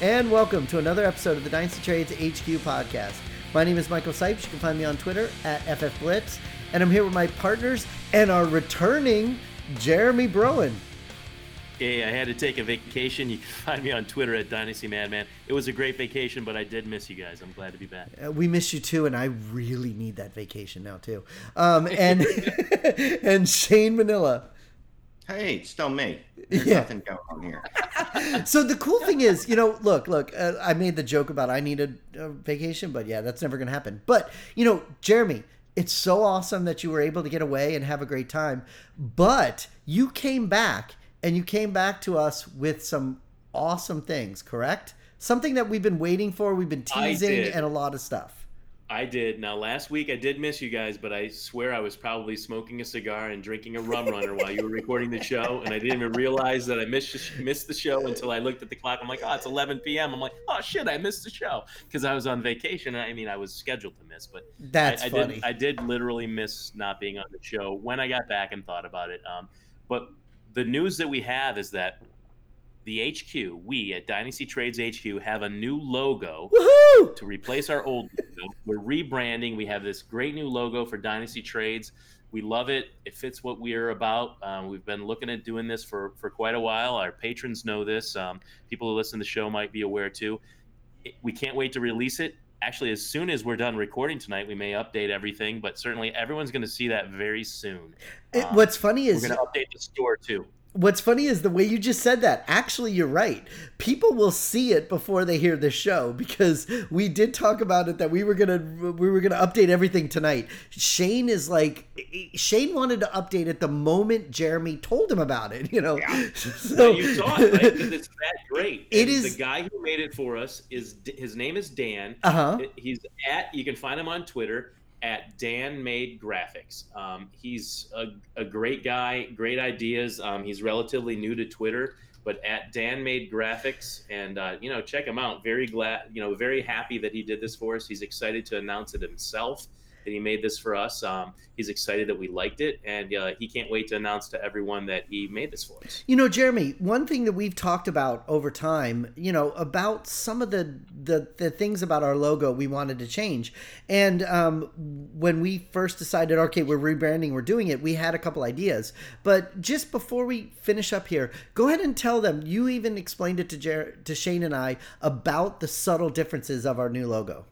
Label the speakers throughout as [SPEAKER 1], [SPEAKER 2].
[SPEAKER 1] and welcome to another episode of the Dynasty Trades HQ podcast. My name is Michael Sipes. You can find me on Twitter at FFBlitz, and I'm here with my partners and our returning Jeremy Broen.
[SPEAKER 2] Hey, I had to take a vacation. You can find me on Twitter at Dynasty Madman. It was a great vacation, but I did miss you guys. I'm glad to be back.
[SPEAKER 1] Uh, we miss you too, and I really need that vacation now too. Um, and and Shane Manila.
[SPEAKER 3] Hey, it's still me. There's
[SPEAKER 1] Yeah.
[SPEAKER 3] nothing going on here.
[SPEAKER 1] So the cool thing is, you know, look, look. Uh, I made the joke about I need a, a vacation, but yeah, that's never going to happen. But you know, Jeremy, it's so awesome that you were able to get away and have a great time. But you came back, and you came back to us with some awesome things. Correct? Something that we've been waiting for. We've been teasing, and a lot of stuff.
[SPEAKER 2] I did. Now, last week I did miss you guys, but I swear I was probably smoking a cigar and drinking a rum runner while you were recording the show, and I didn't even realize that I missed missed the show until I looked at the clock. I'm like, oh, it's 11 p.m. I'm like, oh shit, I missed the show because I was on vacation. I mean, I was scheduled to miss, but
[SPEAKER 1] That's
[SPEAKER 2] I, I
[SPEAKER 1] funny.
[SPEAKER 2] Did, I did literally miss not being on the show when I got back and thought about it. Um, but the news that we have is that the HQ, we at Dynasty Trades HQ, have a new logo
[SPEAKER 1] Woohoo!
[SPEAKER 2] to replace our old logo. We're rebranding. We have this great new logo for Dynasty Trades. We love it. It fits what we are about. Um, we've been looking at doing this for, for quite a while. Our patrons know this. Um, people who listen to the show might be aware too. It- we can't wait to release it. Actually, as soon as we're done recording tonight, we may update everything, but certainly everyone's going to see that very soon.
[SPEAKER 1] It-
[SPEAKER 2] Um,
[SPEAKER 1] what's funny is We're
[SPEAKER 2] going to update the store too.
[SPEAKER 1] What's funny is the way you just said that. Actually, you're right. People will see it before they hear the show because we did talk about it that we were gonna we were gonna update everything tonight. Shane is like Shane wanted to update it the moment Jeremy told him about it. You know,
[SPEAKER 3] Yeah.
[SPEAKER 1] so
[SPEAKER 2] you saw it, right? 'Cause it's that great.
[SPEAKER 1] It is-
[SPEAKER 2] the guy who made it for us is his name is Dan.
[SPEAKER 1] uh huh.
[SPEAKER 2] He's at you can find him on Twitter at Dan Made Graphics. Um, he's a, a great guy, great ideas. Um, he's relatively new to Twitter, but at Dan Made Graphics, and uh, you know check him out. Very glad, you know, very happy that he did this for us. He's excited to announce it himself that he made this for us. Um, he's excited that we liked it, and uh, he can't wait to announce to everyone that he made this for us.
[SPEAKER 1] You know, Jeremy, one thing that we've talked about over time, you know, about some of the the, the things about our logo we wanted to change. And um, when we first decided, okay, we're rebranding, we're doing it, we had a couple ideas. But just before we finish up here, go ahead and tell them. You even explained it to Jer- to Shane and I about the subtle differences of our new logo.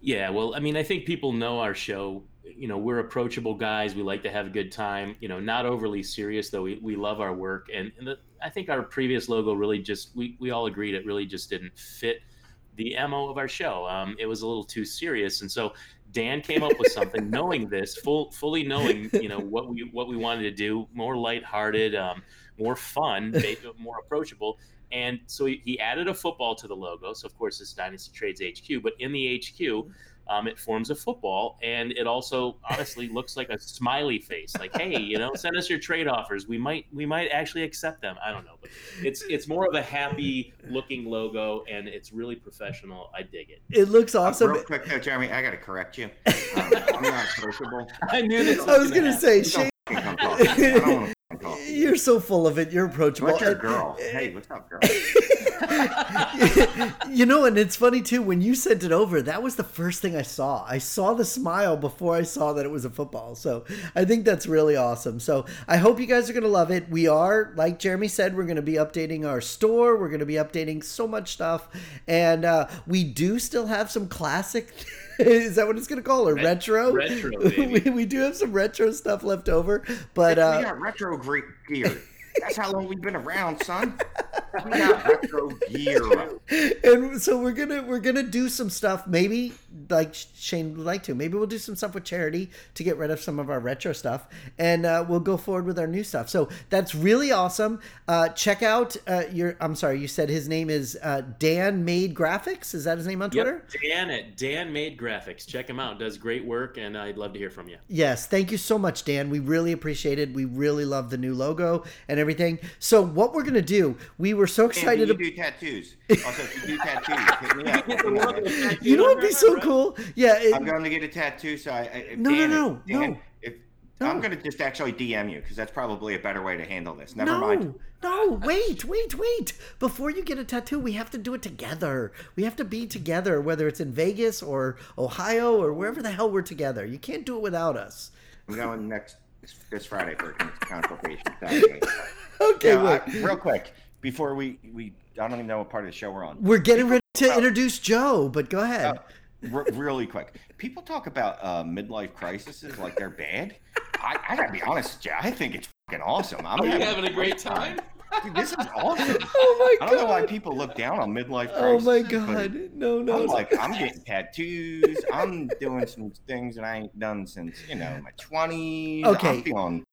[SPEAKER 2] Yeah, well, I mean, I think people know our show. You know, we're approachable guys. We like to have a good time. You know, not overly serious though. We, we love our work, and, and the, I think our previous logo really just we we all agreed it really just didn't fit the mo of our show. Um, it was a little too serious, and so Dan came up with something, knowing this, full fully knowing you know what we what we wanted to do, more lighthearted, um, more fun, more approachable. And so he, he added a football to the logo. So of course this Dynasty Trades HQ, but in the HQ, um, it forms a football, and it also honestly looks like a smiley face. Like, hey, you know, send us your trade offers. We might we might actually accept them. I don't know, but it's it's more of a happy looking logo, and it's really professional. I dig it.
[SPEAKER 1] It looks
[SPEAKER 3] Uh,
[SPEAKER 1] awesome.
[SPEAKER 3] Real quick, though, Jeremy, I got to correct you. Um, I'm not approachable.
[SPEAKER 2] I knew this.
[SPEAKER 1] I was gonna
[SPEAKER 2] happen.
[SPEAKER 1] say,
[SPEAKER 3] You
[SPEAKER 1] Shane,
[SPEAKER 3] don't fucking come talk to me. I don't want to talk to you.
[SPEAKER 1] you're so full of it. You're approachable.
[SPEAKER 3] What's your girl? Hey, what's up, girl?
[SPEAKER 1] you know, and it's funny too. When you sent it over, that was the first thing I saw. I saw the smile before I saw that it was a football. So I think that's really awesome. So I hope you guys are going to love it. We are, like Jeremy said, we're going to be updating our store. We're going to be updating so much stuff, and uh, we do still have some classic. Is that what it's going to call or
[SPEAKER 2] Ret-
[SPEAKER 1] retro?
[SPEAKER 2] retro,
[SPEAKER 1] we,
[SPEAKER 2] baby.
[SPEAKER 1] we do have some retro stuff left over, but
[SPEAKER 3] we
[SPEAKER 1] uh,
[SPEAKER 3] got retro great gear. That's how long we've been around, son. We got retro gear.
[SPEAKER 1] and so we're gonna we're gonna do some stuff maybe like shane would like to maybe we'll do some stuff with charity to get rid of some of our retro stuff and uh, we'll go forward with our new stuff so that's really awesome uh, check out uh, your i'm sorry you said his name is uh, dan made graphics is that his name on twitter
[SPEAKER 2] Yep, Dan at Dan Made Graphics. Check him out. Does great work, and I'd love to hear from you.
[SPEAKER 1] Yes, thank you so much, Dan. We really appreciate it. We really love the new logo and everything. So, what we're gonna do? We were so
[SPEAKER 3] And
[SPEAKER 1] excited.
[SPEAKER 3] you
[SPEAKER 1] to-
[SPEAKER 3] do tattoos. Also, if you do tattoos, hit me up. Let me know.
[SPEAKER 1] you know what'd be so cool? Yeah, it-
[SPEAKER 3] I'm going to get a tattoo. So I, I if
[SPEAKER 1] No, no,
[SPEAKER 3] Dan,
[SPEAKER 1] no,
[SPEAKER 3] Dan,
[SPEAKER 1] no.
[SPEAKER 3] If I'm going to just actually DM you because that's probably a better way to handle this. Never
[SPEAKER 1] no,
[SPEAKER 3] mind.
[SPEAKER 1] No, wait, wait, wait. Before you get a tattoo, we have to do it together. We have to be together, whether it's in Vegas or Ohio or wherever the hell we're together. You can't do it without us.
[SPEAKER 3] I'm going next this Friday for a consultation.
[SPEAKER 1] okay,
[SPEAKER 3] now, I, real quick before we we I don't even know what part of the show we're on.
[SPEAKER 1] We're getting ready to introduce Joe, but go ahead.
[SPEAKER 3] Uh, r- really quick, people talk about uh, midlife crises like they're bad. I, I, gotta be honest with you. I think it's fucking awesome.
[SPEAKER 2] I'm Are having, you having a great time?
[SPEAKER 3] Dude, this is awesome.
[SPEAKER 1] Oh my god!
[SPEAKER 3] I don't know why people look down on midlife crisis.
[SPEAKER 1] Oh my god! No, no.
[SPEAKER 3] I'm like, I'm getting tattoos. I'm doing some things that I ain't done since you know my 20s.
[SPEAKER 1] Okay.
[SPEAKER 3] I'm feeling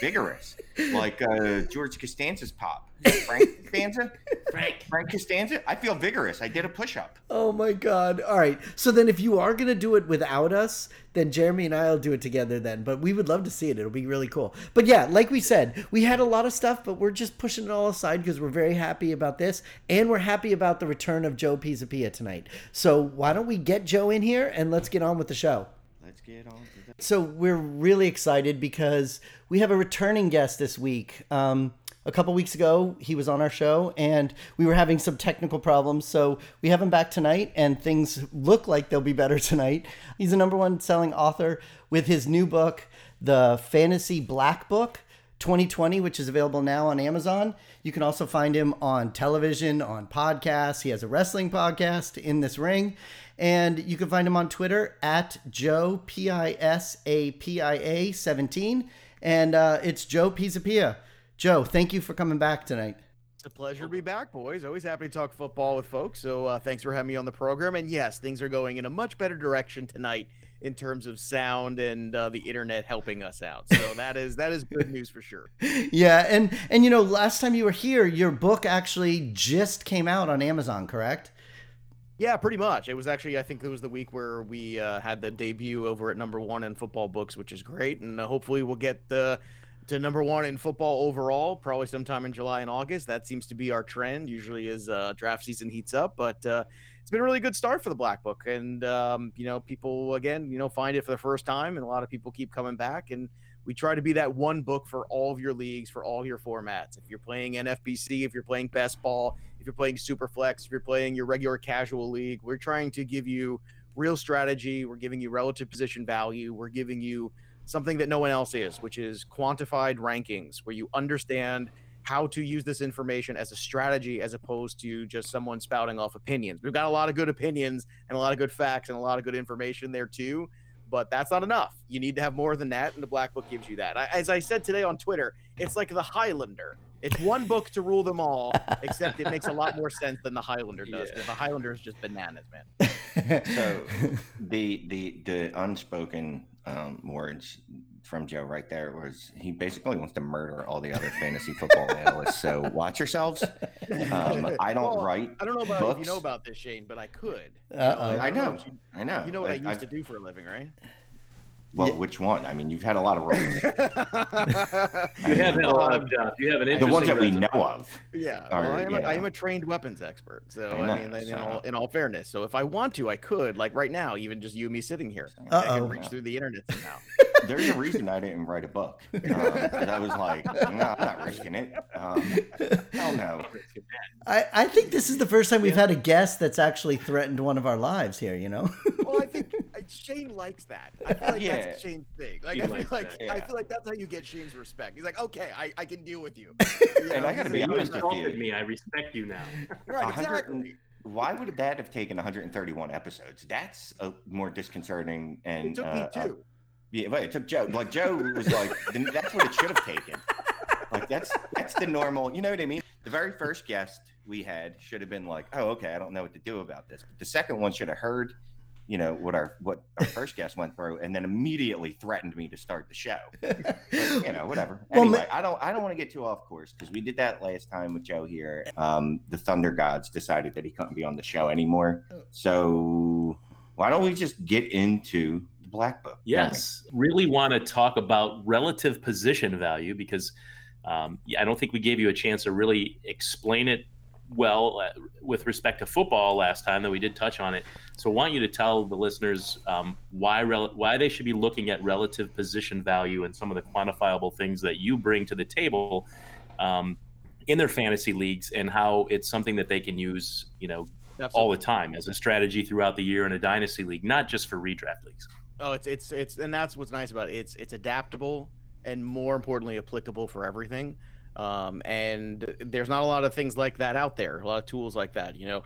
[SPEAKER 3] vigorous, like uh, George Costanza's pop. Frank Costanza? Frank. Frank Costanza? I feel vigorous. I did a push up.
[SPEAKER 1] Oh my God. All right. So then, if you are going to do it without us, then Jeremy and I will do it together then. But we would love to see it. It'll be really cool. But yeah, like we said, we had a lot of stuff, but we're just pushing it all aside because we're very happy about this. And we're happy about the return of Joe Pisapia tonight. So why don't we get Joe in here and let's get on with the show?
[SPEAKER 3] Let's get on. to that.
[SPEAKER 1] So we're really excited because we have a returning guest this week. Um, a couple weeks ago, he was on our show and we were having some technical problems. So we have him back tonight and things look like they'll be better tonight. He's a number one selling author with his new book, The Fantasy Black Book. 2020, which is available now on Amazon. You can also find him on television, on podcasts. He has a wrestling podcast, In This Ring. And you can find him on Twitter at Joe, P I S A P I A 17. And uh, it's Joe Pisapia. Joe, thank you for coming back tonight.
[SPEAKER 4] It's a pleasure to be back, boys. Always happy to talk football with folks. So uh, thanks for having me on the program. And yes, things are going in a much better direction tonight in terms of sound and uh, the internet helping us out. So that is that is good news for sure.
[SPEAKER 1] Yeah, and and you know, last time you were here, your book actually just came out on Amazon, correct?
[SPEAKER 4] Yeah, pretty much. It was actually, I think it was the week where we uh, had the debut over at number one in football books, which is great. And uh, hopefully we'll get the to number one in football overall, probably sometime in July and August. That seems to be our trend, usually as uh, draft season heats up. But uh, it's been a really good start for the Black Book. And, um, you know, people, again, you know, find it for the first time. And a lot of people keep coming back. And we try to be that one book for all of your leagues, for all your formats. If you're playing NFBC, if you're playing best ball, if you're playing Superflex, if you're playing your regular casual league, we're trying to give you real strategy. We're giving you relative position value. We're giving you something that no one else is, which is quantified rankings, where you understand how to use this information as a strategy as opposed to just someone spouting off opinions. We've got a lot of good opinions and a lot of good facts and a lot of good information there too, but that's not enough. You need to have more than that, and the Black Book gives you that. I, as I said today on Twitter, it's like the Highlander. It's one book to rule them all, except it makes a lot more sense than the Highlander does. Yeah. The Highlander is just bananas, man.
[SPEAKER 3] so the the the unspoken um, words from Joe right there was he basically wants to murder all the other fantasy football analysts. So watch yourselves. Um, I don't well, write.
[SPEAKER 4] I don't know about
[SPEAKER 3] books.
[SPEAKER 4] if you know about this, Shane, but I could.
[SPEAKER 1] Uh-oh.
[SPEAKER 3] I know. I know.
[SPEAKER 4] You know what I, I used I've, to do for a living, right?
[SPEAKER 3] Well, yeah. which one? I mean, you've had a lot of roles. you
[SPEAKER 2] have had a lot of jobs. You have an
[SPEAKER 3] the ones that we know of.
[SPEAKER 4] Yeah, are, well, I, am yeah. a, I am a trained weapons expert. So I, know, I mean, so. in, all, in all fairness, so if I want to, I could. Like right now, even just you and me sitting here, Uh-oh. I can reach through the internet somehow.
[SPEAKER 3] There's a reason I didn't write a book. Um, I was like, no, I'm not risking it. Um, hell no.
[SPEAKER 1] I, I think this is the first time we've had a guest that's actually threatened one of our lives here. You know.
[SPEAKER 4] well, I think Shane likes that. I feel like yeah. that's Shane's thing. Like I feel like yeah. I feel like that's how you get Shane's respect. He's like, okay, I, I can deal with you.
[SPEAKER 3] you and I gotta be honest
[SPEAKER 2] with you. me. I respect you now.
[SPEAKER 4] right, exactly.
[SPEAKER 3] Why would that have taken 131 episodes? That's a more disconcerting and
[SPEAKER 4] it took uh, me too. Uh,
[SPEAKER 3] yeah, but it took Joe. Like Joe was like, that's what it should have taken. Like that's that's the normal. You know what I mean? The very first guest we had should have been like, oh, okay, I don't know what to do about this. But the second one should have heard you know what our what our first guest went through and then immediately threatened me to start the show. But, you know whatever. Anyway well, i don't i don't want to get too off course because we did that last time with joe here. Um, the thunder gods decided that he couldn't be on the show anymore. So why don't we just get into the black book?
[SPEAKER 2] Yes. Really want to talk about relative position value because um, i don't think we gave you a chance to really explain it well uh, with respect to football last time that we did touch on it. So I want you to tell the listeners um, why rel- why they should be looking at relative position value and some of the quantifiable things that you bring to the table um, in their fantasy leagues and how it's something that they can use, you know, Absolutely. all the time as a strategy throughout the year in a dynasty league, not just for redraft leagues.
[SPEAKER 4] Oh, it's it's it's and that's what's nice about it. It's it's adaptable and more importantly applicable for everything. Um, and there's not a lot of things like that out there, a lot of tools like that, you know.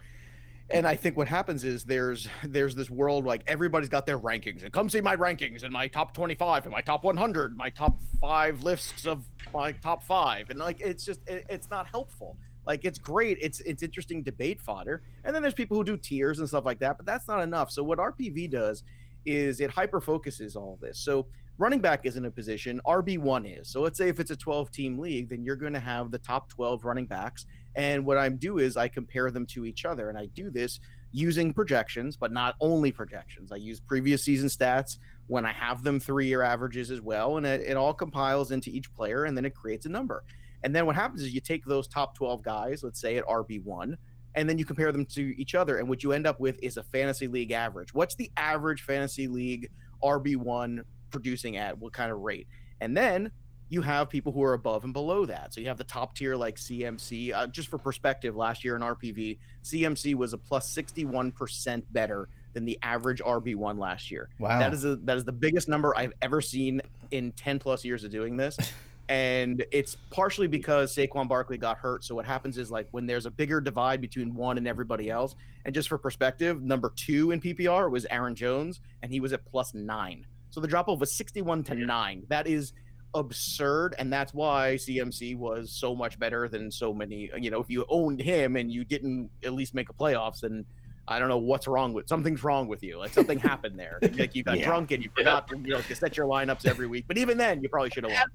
[SPEAKER 4] And I think what happens is there's there's this world like everybody's got their rankings and come see my rankings and my top 25 and my top 100, my top five lists of my top five, and like it's just it, it's not helpful. Like it's great, it's it's interesting debate fodder, and then there's people who do tiers and stuff like that, but that's not enough. So what RPV does is it hyper focuses all this. So running back isn't a position, RB1 is. So let's say if it's a 12 team league, then you're going to have the top 12 running backs. And what I do is I compare them to each other. And I do this using projections, but not only projections. I use previous season stats when I have them three year averages as well. And it, it all compiles into each player and then it creates a number. And then what happens is you take those top 12 guys, let's say at RB1, and then you compare them to each other. And what you end up with is a fantasy league average. What's the average fantasy league RB1 producing at what kind of rate. And then you have people who are above and below that. So you have the top tier like CMC. Uh, just for perspective, last year in RPV, CMC was a plus 61% better than the average RB1 last year. Wow. That is a, that is the biggest number I've ever seen in 10 plus years of doing this. and it's partially because Saquon Barkley got hurt. So what happens is like when there's a bigger divide between one and everybody else, and just for perspective, number two in PPR was Aaron Jones, and he was at plus nine. So the drop off was 61 to 9. That is absurd and that's why CMC was so much better than so many uh, you know if you owned him and you didn't at least make a playoffs then I don't know what's wrong with something's wrong with you. Like something happened there. Like you got yeah. drunk and you forgot to, you know, to set your lineups every week. But even then, you probably should have won.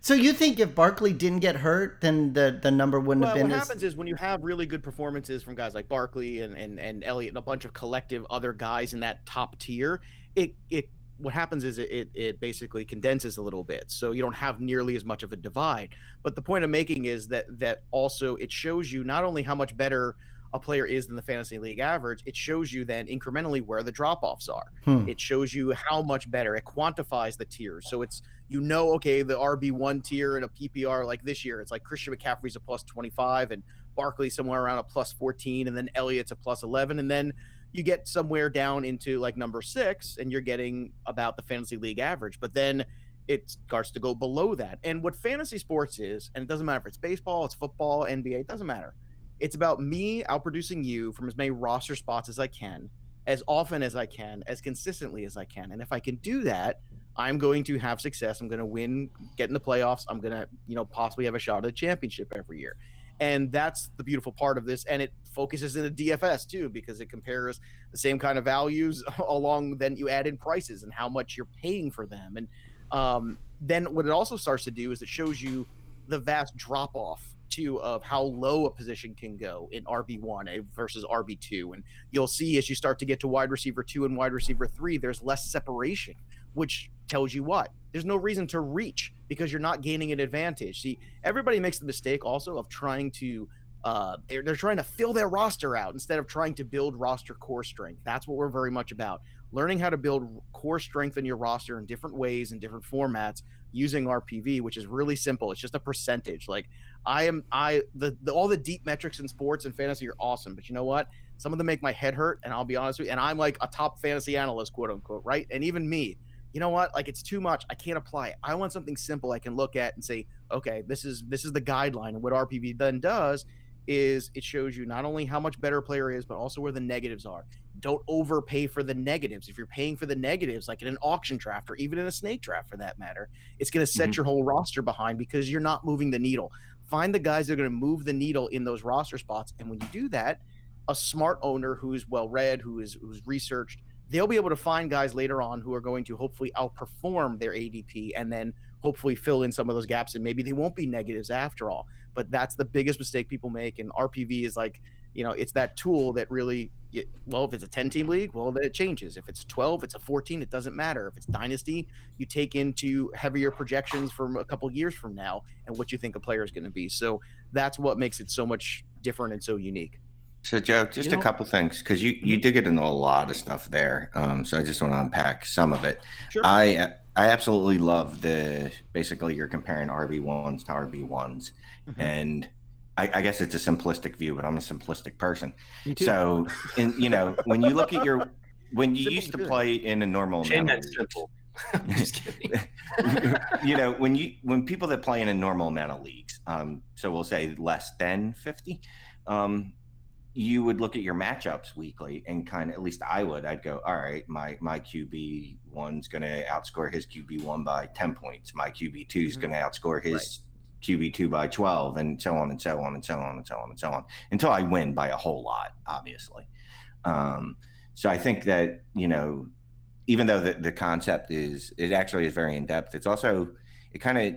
[SPEAKER 1] So you think if Barkley didn't get hurt, then the, the number wouldn't
[SPEAKER 4] well,
[SPEAKER 1] have been.
[SPEAKER 4] What
[SPEAKER 1] as...
[SPEAKER 4] happens is when you have really good performances from guys like Barkley and and and Elliott and a bunch of collective other guys in that top tier, it it what happens is it, it, it basically condenses a little bit so you don't have nearly as much of a divide. But the point i'm making is that that also it shows you not only how much better a player is than the fantasy league average it shows you then incrementally where the drop offs are. Hmm. it shows you how much better it quantifies the tiers. So it's you know okay the rb1 tier in a ppr like this year it's like christian mccaffrey's a plus 25 and barkley somewhere around a plus 14 and then elliott's a plus 11 and then you get somewhere down into like number six and you're getting about the fantasy league average. But then it starts to go below that. And what fantasy sports is, and it doesn't matter if it's baseball, it's football, NBA, it doesn't matter. It's about me outproducing you from as many roster spots as I can, as often as I can, as consistently as I can. And if I can do that, I'm going to have success. I'm going to win, get in the playoffs. I'm going to, you know, possibly have a shot at a championship every year and that's the beautiful part of this and it focuses in a dfs too because it compares the same kind of values along then you add in prices and how much you're paying for them and um, then what it also starts to do is it shows you the vast drop off too of how low a position can go in RB1 eh, versus RB2. And you'll see as you start to get to wide receiver two and wide receiver three, there's less separation, which tells you what? There's no reason to reach because you're not gaining an advantage. See, everybody makes the mistake also of trying to uh, they're, they're trying to fill their roster out instead of trying to build roster core strength. That's what we're very much about. Learning how to build core strength in your roster in different ways and different formats using RPV, which is really simple. It's just a percentage. Like I am, I the, the all the deep metrics in sports and fantasy are awesome, but you know what? Some of them make my head hurt, and I'll be honest with you. And I'm like a top fantasy analyst, quote unquote, right? And even me, you know what? Like it's too much. I can't apply it. I want something simple I can look at and say, okay, this is this is the guideline. And what RPV then does is it shows you not only how much better a player is, but also where the negatives are. Don't overpay for the negatives. If you're paying for the negatives, like in an auction draft or even in a snake draft for that matter, it's going to set mm-hmm. your whole roster behind because you're not moving the needle. Find the guys that are going to move the needle in those roster spots. And when you do that, a smart owner who's well read, who is who's researched, they'll be able to find guys later on who are going to hopefully outperform their ADP and then hopefully fill in some of those gaps and maybe they won't be negatives after all. But that's the biggest mistake people make and RPV is like you know, it's that tool that really well, if it's a 10 team league, well, then it changes. If it's 12, it's a 14, it doesn't matter. If it's dynasty, you take into heavier projections from a couple years from now and what you think a player is going to be. So that's what makes it so much different and so unique.
[SPEAKER 3] So Joe, just you a know, couple things because you you did get into a lot of stuff there. Um, so I just want to unpack some of it. Sure. I I absolutely love the basically you're comparing RB ones to RB ones, mm-hmm. and I, I, guess it's a simplistic view, but I'm a simplistic person. So, in you know, when you look at your when you used to play in a normal
[SPEAKER 2] Shane, that's simple. just kidding.
[SPEAKER 3] you know, when you when people that play in a normal amount of leagues, um, so we'll say less than 50, um, you would look at your matchups weekly and kind of at least I would. I'd go, all right, my my QB one's going to outscore his QB one by 10 points. My QB two is mm-hmm. going to outscore his right QB2 by 12 and so on and so on and so on and so on and so on until I win by a whole lot, obviously. Um, so I think that, you know, even though the, the concept is, it actually is very in depth, it's also, it kind of,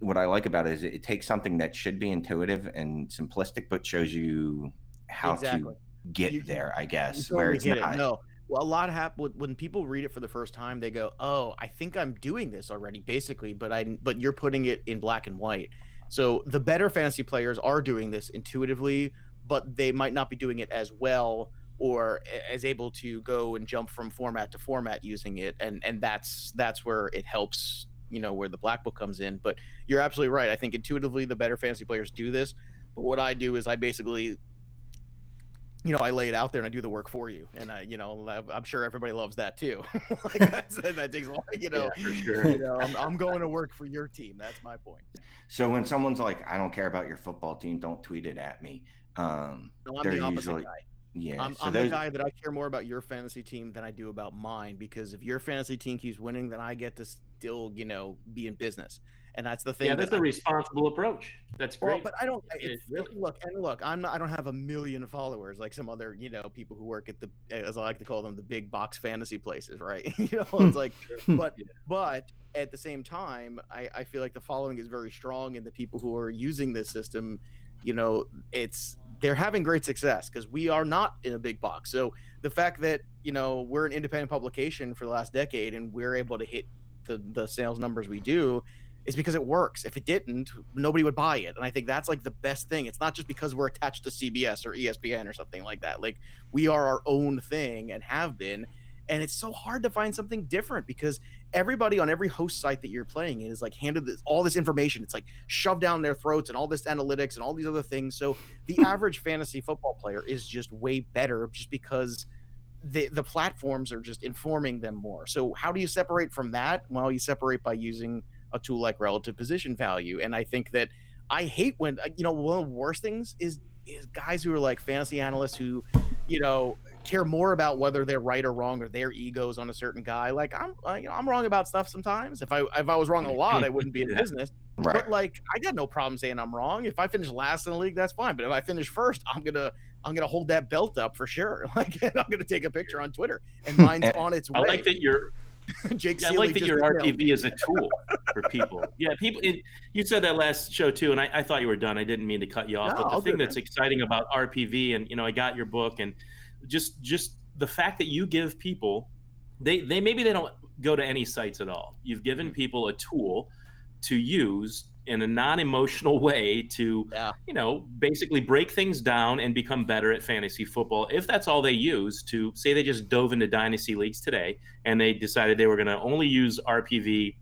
[SPEAKER 3] what I like about it is it takes something that should be intuitive and simplistic, but shows you how exactly. to get you, there, I guess, where it's not.
[SPEAKER 4] It. No, well, a lot happen when people read it for the first time. They go, "Oh, I think I'm doing this already, basically." But I, but you're putting it in black and white. So the better fantasy players are doing this intuitively, but they might not be doing it as well or as able to go and jump from format to format using it. And and that's that's where it helps. You know where the black book comes in. But you're absolutely right. I think intuitively the better fantasy players do this. But what I do is I basically you know, I lay it out there and I do the work for you. And I, you know, I'm sure everybody loves that too. like that takes a lot, you know, yeah, for sure. You know, I'm, I'm, going to work for your team. That's my point.
[SPEAKER 3] So when someone's like, I don't care about your football team, don't tweet it at me. Um,
[SPEAKER 4] no, I'm the opposite usually, guy. Yeah, I'm, so I'm the guy that I care more about your fantasy team than I do about mine because if your fantasy team keeps winning, then I get to still, you know, be in business and that's the thing.
[SPEAKER 2] Yeah, that's
[SPEAKER 4] that
[SPEAKER 2] a I, responsible approach. That's great. Well,
[SPEAKER 4] but I don't. It, really. Look and look. I'm not. I don't have a million followers like some other you know people who work at the as I like to call them the big box fantasy places, right? you know, it's like, but yeah. but at the same time, I I feel like the following is very strong, and the people who are using this system, you know, it's they're having great success because we are not in a big box. So the fact that you know we're an independent publication for the last decade and we're able to hit the the sales numbers we do is because it works. If it didn't, nobody would buy it. And I think that's like the best thing. It's not just because we're attached to CBS or ESPN or something like that. Like we are our own thing and have been. And it's so hard to find something different because everybody on every host site that you're playing in is like handed this, all this information. It's like shoved down their throats and all this analytics and all these other things. So the hmm. average fantasy football player is just way better just because the the platforms are just informing them more. So how do you separate from that? Well, you separate by using – a tool like relative position value. And I think that I hate when uh, you know one of the worst things is is guys who are like fantasy analysts who, you know, care more about whether they're right or wrong or their egos on a certain guy. Like I'm, I, you know, I'm wrong about stuff sometimes. If I if I was wrong a lot, I wouldn't be in business. Right. But like, I got no problem saying I'm wrong. If I finish last in the league, that's fine. But if I finish first, I'm gonna I'm gonna hold that belt up for sure. Like, I'm gonna take a picture on Twitter, and mine's on its way.
[SPEAKER 2] I like that you're Jake yeah, I like that your RPV is a tool for people. Yeah, people. It, you said that last show too, and I, I, thought you were done. I didn't mean to cut you off, no, but the I'll thing that's exciting about RPV, and you know, I got your book, and just just the fact that you give people, they they maybe they don't go to any sites at all. You've given mm. people a tool to use in a non-emotional way to yeah. you know basically break things down and become better at fantasy football if that's all they use to say they just dove into dynasty leagues today and they decided they were going to only use rpv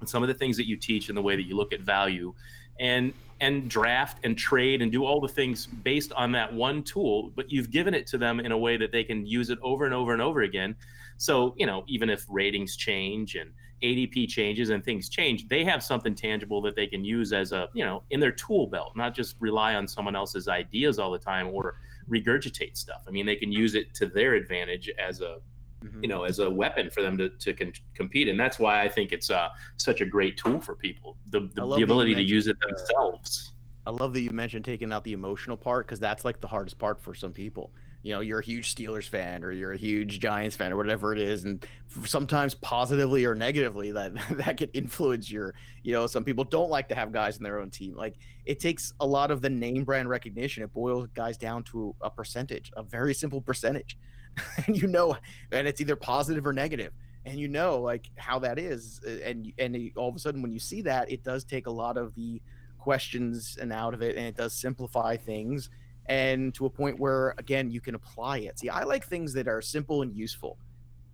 [SPEAKER 2] and some of the things that you teach and the way that you look at value and and draft and trade and do all the things based on that one tool but you've given it to them in a way that they can use it over and over and over again so you know even if ratings change and ADP changes and things change, they have something tangible that they can use as a, you know, in their tool belt, not just rely on someone else's ideas all the time or regurgitate stuff. I mean, they can use it to their advantage as a, mm-hmm. you know, as a weapon for them to, to con- compete. And that's why I think it's uh, such a great tool for people, the, the, the ability to use it themselves.
[SPEAKER 4] I love that you mentioned taking out the emotional part because that's like the hardest part for some people you know you're a huge Steelers fan or you're a huge Giants fan or whatever it is, and sometimes positively or negatively that that can influence your you know some people don't like to have guys in their own team. Like it takes a lot of the name brand recognition. It boils guys down to a percentage, a very simple percentage, and you know, and it's either positive or negative and you know like how that is uh, and and all of a sudden when you see that it does take a lot of the questions and out of it and it does simplify things and to a point where again you can apply it see i like things that are simple and useful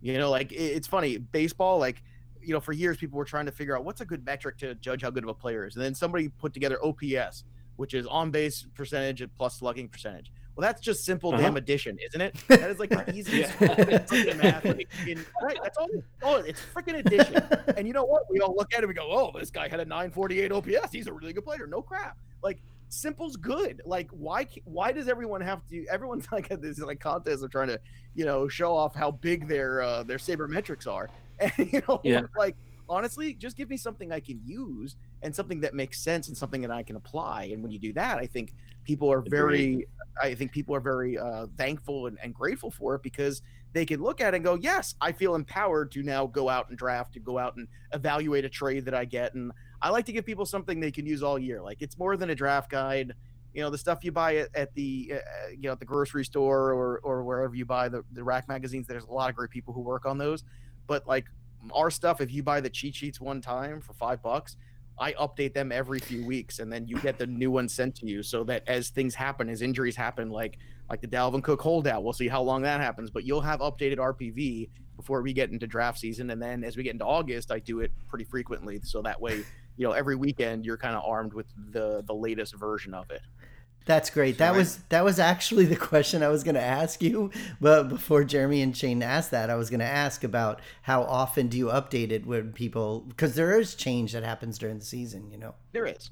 [SPEAKER 4] you know like it's funny baseball like you know for years people were trying to figure out what's a good metric to judge how good of a player is and then somebody put together ops which is on base percentage and plus slugging percentage well, that's just simple uh-huh. damn addition, isn't it? That is like the easiest math. In, right, that's all. Oh, it's freaking addition. And you know what? We all look at it. We go, "Oh, this guy had a 948 OPS. He's a really good player." No crap. Like simple's good. Like why? Why does everyone have to? Everyone's like at this like contest of trying to, you know, show off how big their uh, their sabermetrics are. And you know, yeah. like honestly, just give me something I can use and something that makes sense and something that I can apply. And when you do that, I think people are very i think people are very uh, thankful and, and, grateful for it because they can look at it and go yes i feel empowered to now go out and draft to go out and evaluate a trade that i get and i like to give people something they can use all year like it's more than a draft guide you know the stuff you buy at, at the uh, you know at the grocery store or or wherever you buy the, the rack magazines there's a lot of great people who work on those but like our stuff if you buy the cheat sheets one time for five bucks I update them every few weeks, and then you get the new one sent to you, so that as things happen, as injuries happen, like like the Dalvin Cook holdout, we'll see how long that happens. But you'll have updated RPV before we get into draft season, and then as we get into August, I do it pretty frequently, so that way, you know, every weekend you're kind of armed with the the latest version of it.
[SPEAKER 1] That's great. That was that was actually the question I was going to ask you. But before Jeremy and Shane asked that, I was going to ask about how often do you update it when people because there is change that happens during the season. You know,
[SPEAKER 4] there is,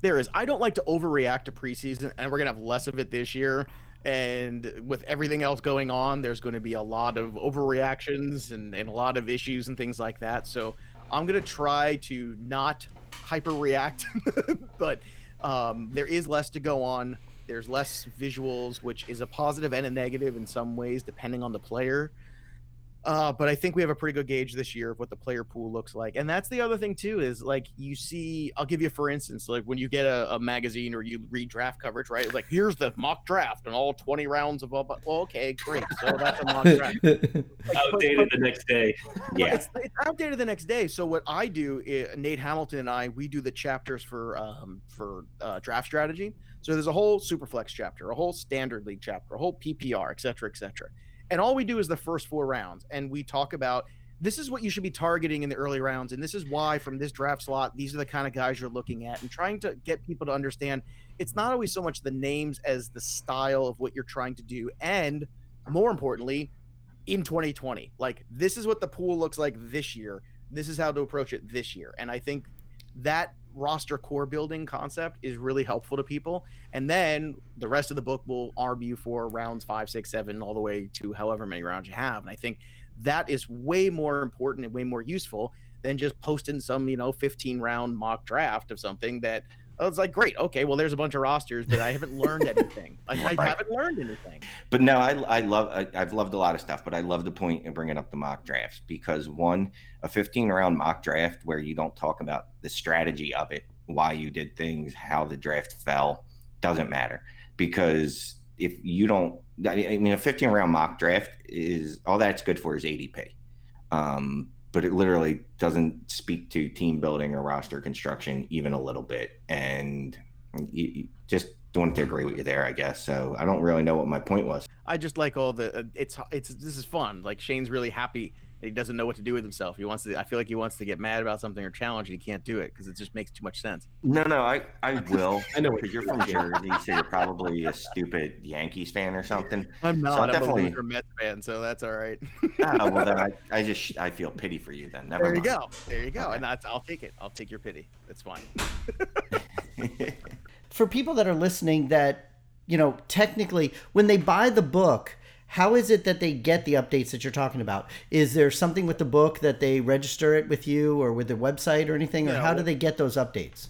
[SPEAKER 4] there is. I don't like to overreact to preseason, and we're going to have less of it this year. And with everything else going on, there's going to be a lot of overreactions and, and a lot of issues and things like that. So I'm going to try to not hyper react, but um, there is less to go on. There's less visuals, which is a positive and a negative in some ways, depending on the player. Uh, but I think we have a pretty good gauge this year of what the player pool looks like. And that's the other thing too is like you see, I'll give you for instance, like when you get a, a magazine or you read draft coverage, right? It's like here's the mock draft and all 20 rounds of, well, okay, great. So that's a mock draft.
[SPEAKER 2] outdated the next day.
[SPEAKER 4] Yeah, it's, it's, outdated the next day. So what I do, is, Nate Hamilton and I, we do the chapters for um, for uh, draft strategy. So there's a whole superflex chapter, a whole standard league chapter, a whole PPR, et cetera, et cetera and all we do is the first four rounds and we talk about this is what you should be targeting in the early rounds and this is why from this draft slot these are the kind of guys you're looking at and trying to get people to understand it's not always so much the names as the style of what you're trying to do and more importantly in 2020 like this is what the pool looks like this year. This is how to approach it this year and i think that roster core building concept is really helpful to people. And then the rest of the book will arm you for rounds five, six, seven, all the way to however many rounds you have. And I think that is way more important and way more useful than just posting some, you know, 15 round mock draft of something that I was like, great, okay, well, there's a bunch of rosters, but I haven't learned anything. Like, I haven't learned anything.
[SPEAKER 3] But no, I, I love, I, have loved a lot of stuff, but I love the point in bringing up the mock drafts because one, a 15 round mock draft where you don't talk about the strategy of it, why you did things, how the draft fell, doesn't matter because if you don't, I mean, a 15 round mock draft is all that's good for is ADP. Um, but it literally doesn't speak to team building or roster construction even a little bit. And you, you just don't agree with you there, I guess. So I don't really know what my point was.
[SPEAKER 4] I just like all the uh, it's it's this is fun. Like Shane's really happy he doesn't know what to do with himself. He wants to. I feel like he wants to get mad about something or challenge, and he can't do it because it just makes too much sense.
[SPEAKER 3] No, no, I, I will. I know because you're from Jersey, so you're probably a stupid Yankees fan or something.
[SPEAKER 4] I'm not. So I'm definitely a Mets fan, so that's all right.
[SPEAKER 3] oh, well, then I, I just I feel pity for you. Then never.
[SPEAKER 4] There
[SPEAKER 3] mind.
[SPEAKER 4] you go. There you go. Okay. And that's I'll take it. I'll take your pity. That's fine.
[SPEAKER 1] for people that are listening, that you know, technically, when they buy the book how is it that they get the updates that you're talking about? Is there something with the book that they register it with you or with the website or anything, or how do they get those updates?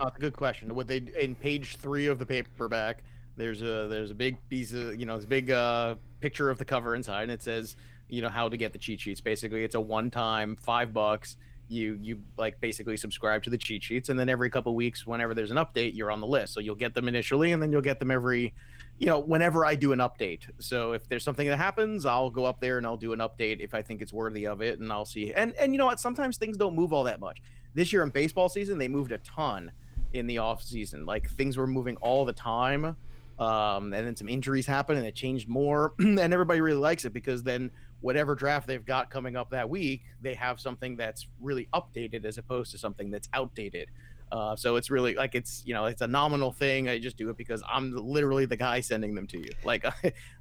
[SPEAKER 4] Uh, a good question. Would they in page three of the paperback? There's a there's a big piece of you know, it's a big uh, picture of the cover inside, and it says you know how to get the cheat sheets. Basically, it's a one time five bucks. You you like basically subscribe to the cheat sheets, and then every couple weeks, whenever there's an update, you're on the list. So you'll get them initially, and then you'll get them every you know, whenever I do an update. So if there's something that happens, I'll go up there and I'll do an update if I think it's worthy of it, and I'll see. And and you know what? Sometimes things don't move all that much. This year in baseball season, they moved a ton in the off season. Like things were moving all the time. Um, and then some injuries happened and it changed more. and everybody really likes it because then whatever draft they've got coming up that week, they have something that's really updated as opposed to something that's outdated. Uh, so it's really like it's you know it's a nominal thing. I just do it because I'm literally the guy sending them to you. Like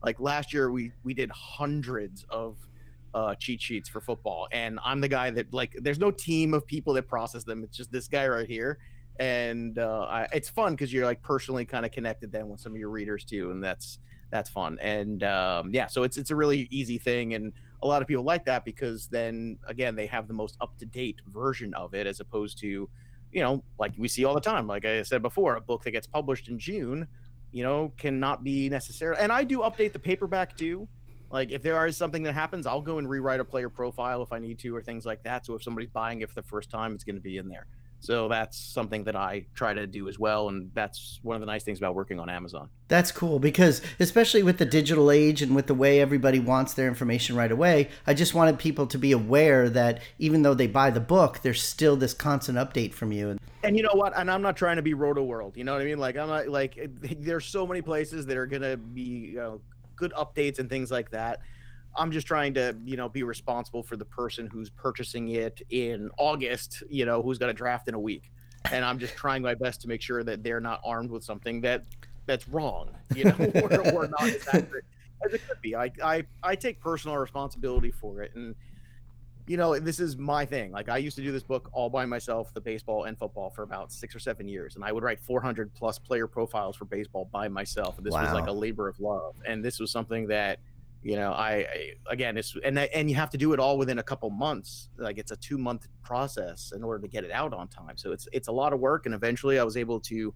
[SPEAKER 4] like last year we we did hundreds of uh, cheat sheets for football, and I'm the guy that like there's no team of people that process them. It's just this guy right here, and uh, I, it's fun because you're like personally kind of connected then with some of your readers too, and that's that's fun. And um, yeah, so it's it's a really easy thing, and a lot of people like that because then again they have the most up to date version of it as opposed to you know, like we see all the time. Like I said before, a book that gets published in June, you know, cannot be necessary. And I do update the paperback too. Like if there is something that happens, I'll go and rewrite a player profile if I need to, or things like that. So if somebody's buying it for the first time, it's going to be in there. So that's something that I try to do as well. And that's one of the nice things about working on Amazon.
[SPEAKER 1] That's cool because, especially with the digital age and with the way everybody wants their information right away, I just wanted people to be aware that even though they buy the book, there's still this constant update from you.
[SPEAKER 4] And you know what? And I'm not trying to be Rotoworld. You know what I mean? Like, I'm not like, there's so many places that are going to be, you know, good updates and things like that. I'm just trying to, you know, be responsible for the person who's purchasing it in August, you know, who's going to draft in a week. And I'm just trying my best to make sure that they're not armed with something that that's wrong, you know, or, or not as accurate as it could be. I, I, I take personal responsibility for it. And, you know, this is my thing. Like I used to do this book all by myself, the baseball and football for about six or seven years. And I would write 400 plus player profiles for baseball by myself. And this wow. was like a labor of love. And this was something that, you know I, I, again it's and and you have to do it all within a couple months like it's a two month process in order to get it out on time. So it's it's a lot of work and eventually i was able to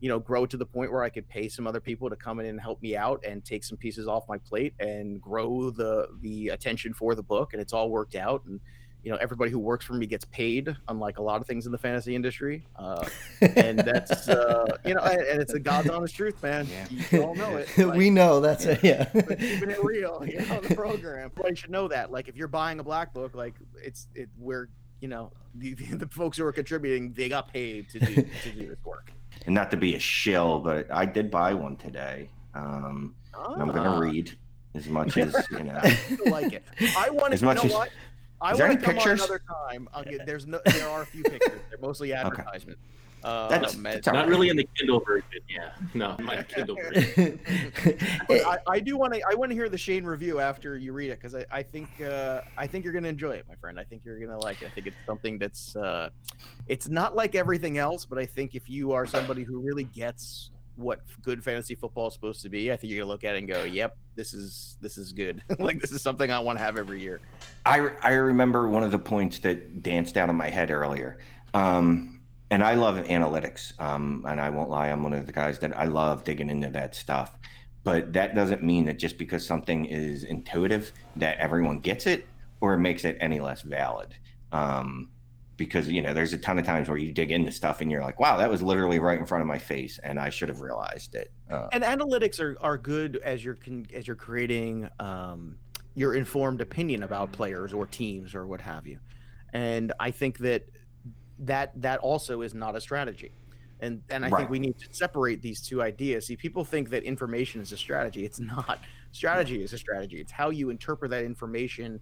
[SPEAKER 4] you know grow to the point where i could pay some other people to come in and help me out and take some pieces off my plate and grow the the attention for the book and it's all worked out and you know everybody who works for me gets paid unlike a lot of things in the fantasy industry uh, and that's uh, you know and, and, it's a god's honest truth man. Yeah. you all know it.
[SPEAKER 1] Like, we know that's it yeah.
[SPEAKER 4] Keeping it real you know the program. You should know that like if you're buying a black book like it's it we're you know the, the folks who are contributing they got paid to do to do this work.
[SPEAKER 3] And not to be a shill but i did buy one today um ah. i'm gonna ah. read as much as you know
[SPEAKER 4] I like it. I want to as much you know as, what I want to come pictures? on another time. Get, there's no, there are a few pictures. They're mostly advertisement. Okay. Uh,
[SPEAKER 2] that's, that's not really in the Kindle version. Yeah, no, my Kindle version.
[SPEAKER 4] I, I, do want to. I want to hear the Shane review after you read it because I, I think uh, I think you're going to enjoy it, my friend. I think you're going to like it. I think it's something that's uh, it's not like everything else, but I think if you are somebody who really gets what good fantasy football is supposed to be, I think you're gonna look at it and go, "Yep, this is this is good. like this is something I want to have every year."
[SPEAKER 3] I I remember one of the points that danced out of my head earlier, um, and I love analytics. Um, and I won't lie, I'm one of the guys that I love digging into that stuff. But that doesn't mean that just because something is intuitive that everyone gets it or makes it any less valid. Um, because you know there's a ton of times where you dig into stuff and you're like wow that was literally right in front of my face and i should have realized it
[SPEAKER 4] uh, and analytics are, are good as you're con- as you're creating um, your informed opinion about players or teams or what have you. And i think that that that also is not a strategy. And and i right. think we need to separate these two ideas. See people think that information is a strategy. It's not. Strategy is a strategy. It's how you interpret that information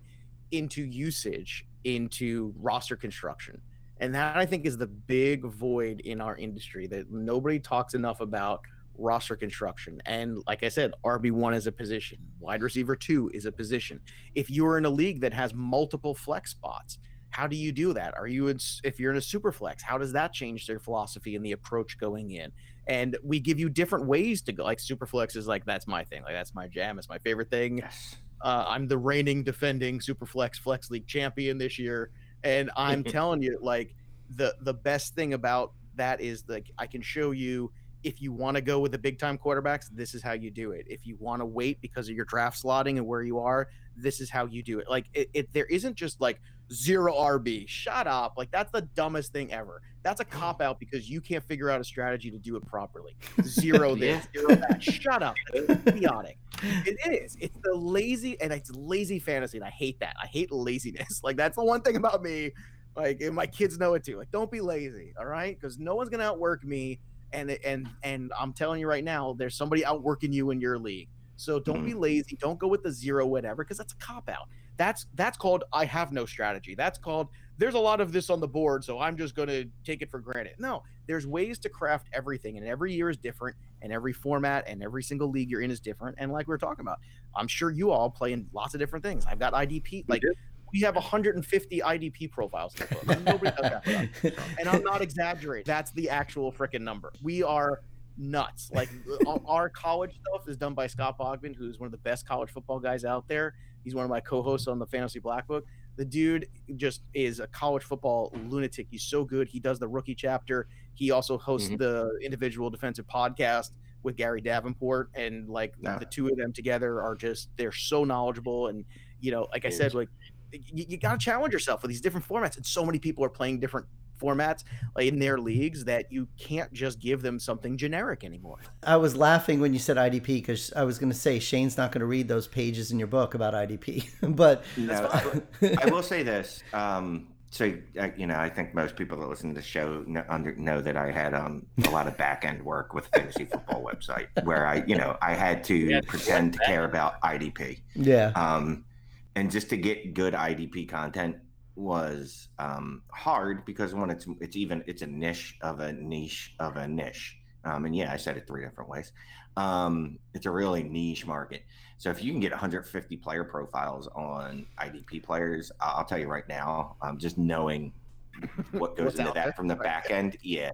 [SPEAKER 4] into usage into roster construction. And that I think is the big void in our industry that nobody talks enough about roster construction. And like I said, RB1 is a position, wide receiver 2 is a position. If you're in a league that has multiple flex spots, how do you do that? Are you in, if you're in a super flex, how does that change their philosophy and the approach going in? And we give you different ways to go. Like super flex is like that's my thing. Like that's my jam. It's my favorite thing. Yes. Uh, I'm the reigning defending Superflex Flex League champion this year, and I'm telling you, like the the best thing about that is like I can show you if you want to go with the big time quarterbacks, this is how you do it. If you want to wait because of your draft slotting and where you are, this is how you do it. Like it, it there isn't just like zero RB. Shut up. Like that's the dumbest thing ever. That's a cop out because you can't figure out a strategy to do it properly. Zero this, zero that. Shut up. It's idiotic. It is. It's the lazy and it's lazy fantasy, and I hate that. I hate laziness. Like that's the one thing about me. Like and my kids know it too. Like don't be lazy, all right? Because no one's gonna outwork me and and and I'm telling you right now, there's somebody outworking you in your league. So don't mm-hmm. be lazy. Don't go with the zero whatever because that's a cop out. That's that's called I have no strategy. That's called there's a lot of this on the board, so I'm just going to take it for granted. No, there's ways to craft everything, and every year is different, and every format and every single league you're in is different. And like we are talking about, I'm sure you all play in lots of different things. I've got IDP, like we have 150 IDP profiles in the book. Nobody does that. and I'm not exaggerating. That's the actual freaking number. We are nuts. Like uh, our college stuff is done by Scott Bogman, who's one of the best college football guys out there. He's one of my co-hosts on the Fantasy Black Book. The dude just is a college football lunatic. He's so good. He does the rookie chapter. He also hosts mm-hmm. the individual defensive podcast with Gary Davenport, and like the two of them together are just they're so knowledgeable. And you know, like I said, like you, you got to challenge yourself with these different formats, and so many people are playing different formats in their leagues that you can't just give them something generic anymore.
[SPEAKER 1] I was laughing when you said IDP because I was going to say Shane's not going to read those pages in your book about IDP, but
[SPEAKER 3] no, I will say this. Um, so you know, I think most people that listen to the show know, under, know that I had um, a lot of back end work with a fantasy football website where I, you know, I had to yeah, pretend to care about IDP.
[SPEAKER 1] Yeah.
[SPEAKER 3] Um, and just to get good IDP content was um, hard because when it's it's even it's a niche of a niche of a niche. Um, and yeah, I said it three different ways. Um, it's a really niche market. So if you can get 150 player profiles on IDP players, I'll tell you right now, um, just knowing what goes into that from the back end, yeah,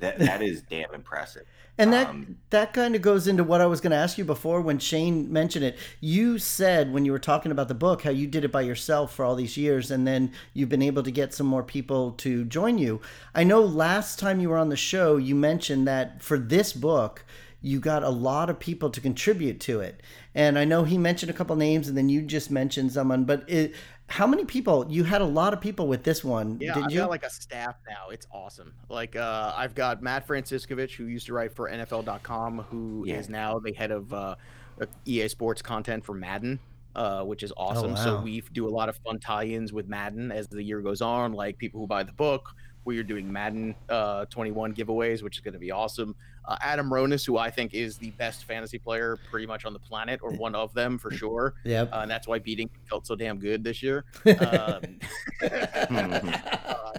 [SPEAKER 3] that that is damn impressive.
[SPEAKER 1] And that um, that kind of goes into what I was going to ask you before when Shane mentioned it. You said when you were talking about the book how you did it by yourself for all these years, and then you've been able to get some more people to join you. I know last time you were on the show, you mentioned that for this book you got a lot of people to contribute to it. And I know he mentioned a couple names, and then you just mentioned someone. But it, how many people? You had a lot of people with this one.
[SPEAKER 4] Yeah,
[SPEAKER 1] did
[SPEAKER 4] I've
[SPEAKER 1] you?
[SPEAKER 4] got like a staff now. It's awesome. Like uh, I've got Matt Franciscovich, who used to write for NFL.com, who yeah. is now the head of uh, EA Sports content for Madden. Uh, which is oh, awesome. Oh, wow. So we do a lot of fun tie-ins with Madden as the year goes on. Like people who buy the book, we are doing Madden uh, 21 giveaways, which is going to be awesome. Uh, Adam Ronis, who I think is the best fantasy player pretty much on the planet, or one of them for sure.
[SPEAKER 1] Yeah,
[SPEAKER 4] uh, and that's why beating felt so damn good this year. Um, uh,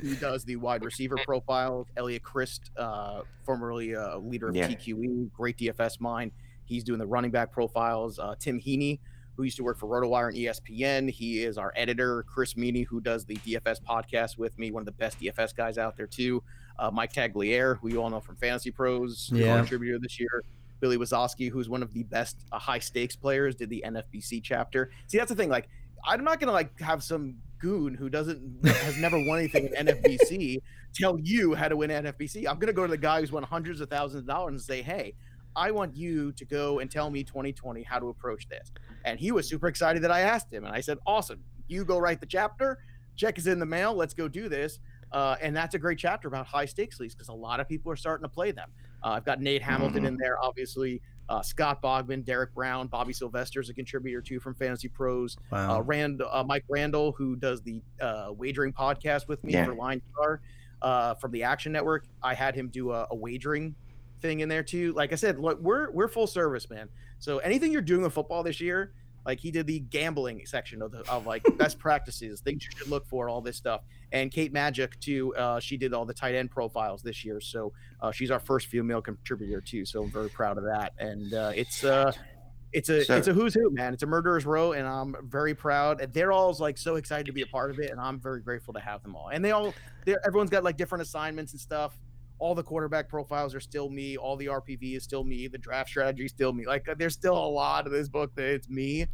[SPEAKER 4] he does the wide receiver profile. Elliot Christ, uh, formerly a leader of yeah. TQE, great DFS mind. He's doing the running back profiles. Uh, Tim Heaney, who used to work for RotoWire and ESPN. He is our editor. Chris Meaney, who does the DFS podcast with me, one of the best DFS guys out there too. Uh, Mike Tagliere, who you all know from Fantasy Pros, yeah. contributor this year. Billy Wazowski, who's one of the best uh, high stakes players, did the NFBC chapter. See, that's the thing. Like, I'm not gonna like have some goon who doesn't has never won anything in NFBC tell you how to win NFBC. I'm gonna go to the guy who's won hundreds of thousands of dollars and say, hey, I want you to go and tell me 2020 how to approach this. And he was super excited that I asked him. And I said, awesome. You go write the chapter. Check is in the mail. Let's go do this. Uh, and that's a great chapter about high stakes leagues because a lot of people are starting to play them. Uh, I've got Nate Hamilton mm-hmm. in there, obviously. Uh, Scott Bogman, Derek Brown, Bobby Sylvester is a contributor too from Fantasy Pros. Wow. Uh, Rand, uh, Mike Randall, who does the uh, wagering podcast with me yeah. for Line Star from the Action Network. I had him do a, a wagering thing in there too. Like I said, look, we're we're full service, man. So anything you're doing with football this year, like he did the gambling section of the of like best practices, things you should look for, all this stuff. And Kate Magdziuk too, uh, she did all the tight end profiles this year, so uh, she's our first female contributor too. So I'm very proud of that. And uh, it's uh, it's a so, it's a who's who, man. It's a murderers row, and I'm very proud. And they're all like so excited to be a part of it, and I'm very grateful to have them all. And they all, everyone's got like different assignments and stuff all the quarterback profiles are still me. All the RPV is still me. The draft strategy is still me. Like uh, there's still a lot of this book that it's me.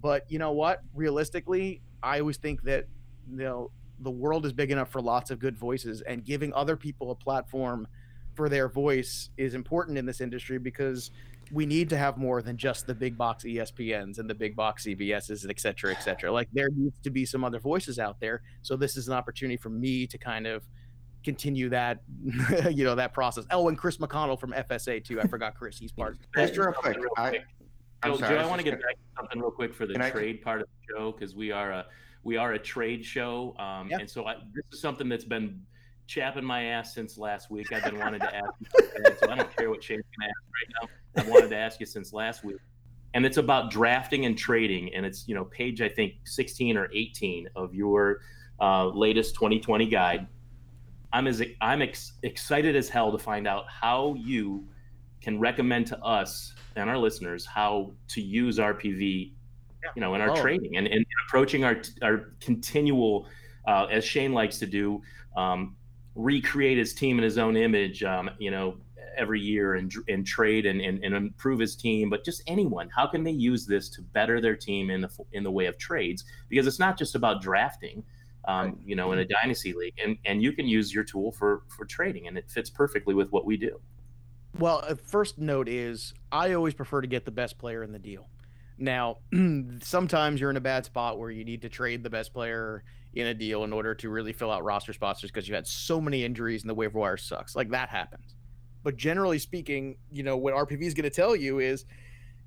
[SPEAKER 4] But you know what? Realistically, I always think that you know the world is big enough for lots of good voices, and giving other people a platform for their voice is important in this industry because we need to have more than just the big box ESPNs and the big box CBSs and et cetera, et cetera. Like there needs to be some other voices out there. So this is an opportunity for me to kind of continue that, you know, that process. Oh, and Chris McConnell from FSA too. I forgot Chris. He's part.
[SPEAKER 3] Just real quick,
[SPEAKER 2] Real
[SPEAKER 3] I,
[SPEAKER 2] quick.
[SPEAKER 3] I'm
[SPEAKER 2] Joe,
[SPEAKER 3] sorry,
[SPEAKER 2] Joe,
[SPEAKER 3] I
[SPEAKER 2] I want to
[SPEAKER 3] just
[SPEAKER 2] get back to something real quick for the
[SPEAKER 3] Can I-
[SPEAKER 2] trade part of the show because we are a we are a trade show, um,
[SPEAKER 4] Yeah.
[SPEAKER 2] and so I, this is something that's been chapping my ass since last week. I've been wanting to ask you, so I don't care what Shane's gonna ask right now. I wanted to ask you since last week, and it's about drafting and trading, and it's you know page I think 16 or 18 of your uh, latest 2020 guide. I'm as I'm ex- excited as hell to find out how you can recommend to us and our listeners how to use RPV, you know, in our
[SPEAKER 4] Oh.
[SPEAKER 2] trading and, and approaching our our continual, uh, as Shane likes to do, um, recreate his team in his own image, um, you know, every year and and trade and, and, and improve his team. But just anyone, how can they use this to better their team in the in the way of trades? Because it's not just about drafting. Um, you know, in a dynasty league, and and you can use your tool for for trading, and it fits perfectly with what we do.
[SPEAKER 4] Well, first note is I always prefer to get the best player in the deal. Now, sometimes you're in a bad spot where you need to trade the best player in a deal in order to really fill out roster spots just because you had so many injuries and the waiver wire sucks. Like that happens. But generally speaking, you know, what RPV is going to tell you is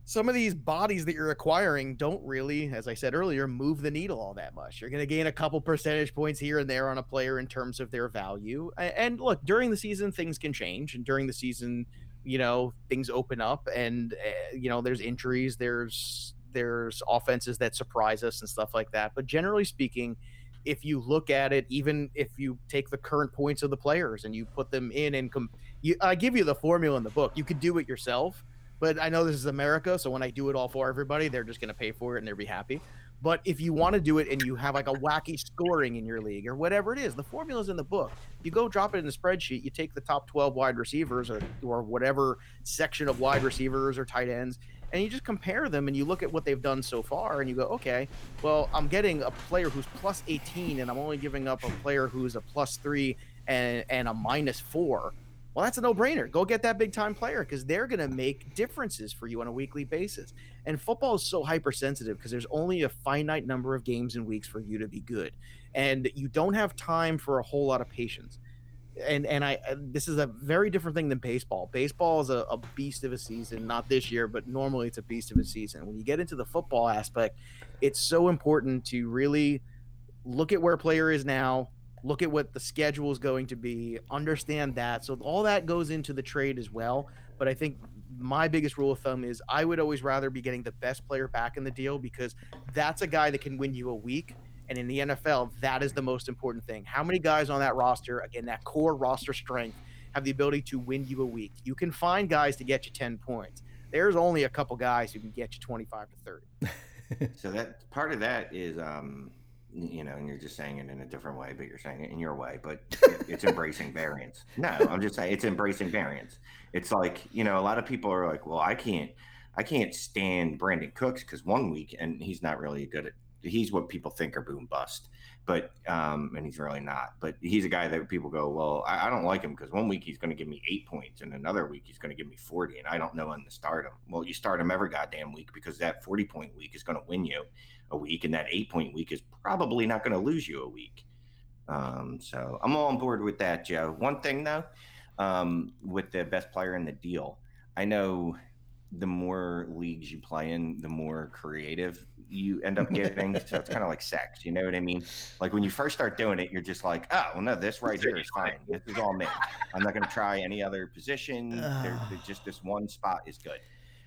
[SPEAKER 4] some of these bodies that you're acquiring don't really, as I said earlier, move the needle all that much. You're going to gain a couple percentage points here and there on a player in terms of their value. And look, during the season, things can change. And during the season, you know, things open up and, uh, you know, there's injuries, there's, there's offenses that surprise us and stuff like that. But generally speaking, if you look at it, even if you take the current points of the players and you put them in and com- you, I give you the formula in the book. You could do it yourself, but I know this is America, so when I do it all for everybody, they're just going to pay for it and they'll be happy. But if you want to do it and you have like a wacky scoring in your league or whatever it is, the formula's in the book. You go drop it in the spreadsheet. You take the top 12 wide receivers or, or whatever section of wide receivers or tight ends, and you just compare them and you look at what they've done so far and you go, okay, well, I'm getting a player who's plus 18 and I'm only giving up a player who's a plus three and, and a minus four. Well, that's a no brainer. Go get that big time player because they're going to make differences for you on a weekly basis. And football is so hypersensitive because there's only a finite number of games and weeks for you to be good. And you don't have time for a whole lot of patience. And and I and this is a very different thing than baseball. Baseball is a, a beast of a season, not this year, but normally it's a beast of a season. When you get into the football aspect, it's so important to really look at where a player is now, look at what the schedule is going to be, understand that. So all that goes into the trade as well. But I think my biggest rule of thumb is I would always rather be getting the best player back in the deal because that's a guy that can win you a week. And in the NFL, that is the most important thing. How many guys on that roster, again, that core roster strength, have the ability to win you a week? You can find guys to get you 10 points. There's only a couple guys who can get you 25 to 30.
[SPEAKER 3] So that part of that is, um, you know, and you're just saying it in a different way, but you're saying it in your way. But it's embracing variance. No, I'm just saying it's embracing variance. It's like you know, a lot of people are like, well, I can't, I can't stand Brandin Cooks because one week and he's not really good at. He's what people think are boom bust, but um, and he's really not. But he's a guy that people go, well, I, I don't like him because one week he's going to give me eight points, and another week he's going to give me forty, and I don't know when to start him. Well, you start him every goddamn week because that forty point week is going to win you a week, and that eight point week is probably not going to lose you a week. Um, so I'm all on board with that, Joe. One thing though, um, with the best player in the deal, I know the more leagues you play in, the more creative you end up getting. so it's kind of like sex, you know what I mean? Like when you first start doing it, you're just like, oh, well, no, this right here is fine. This is all me. I'm not going to try any other position. There, just this one spot is good.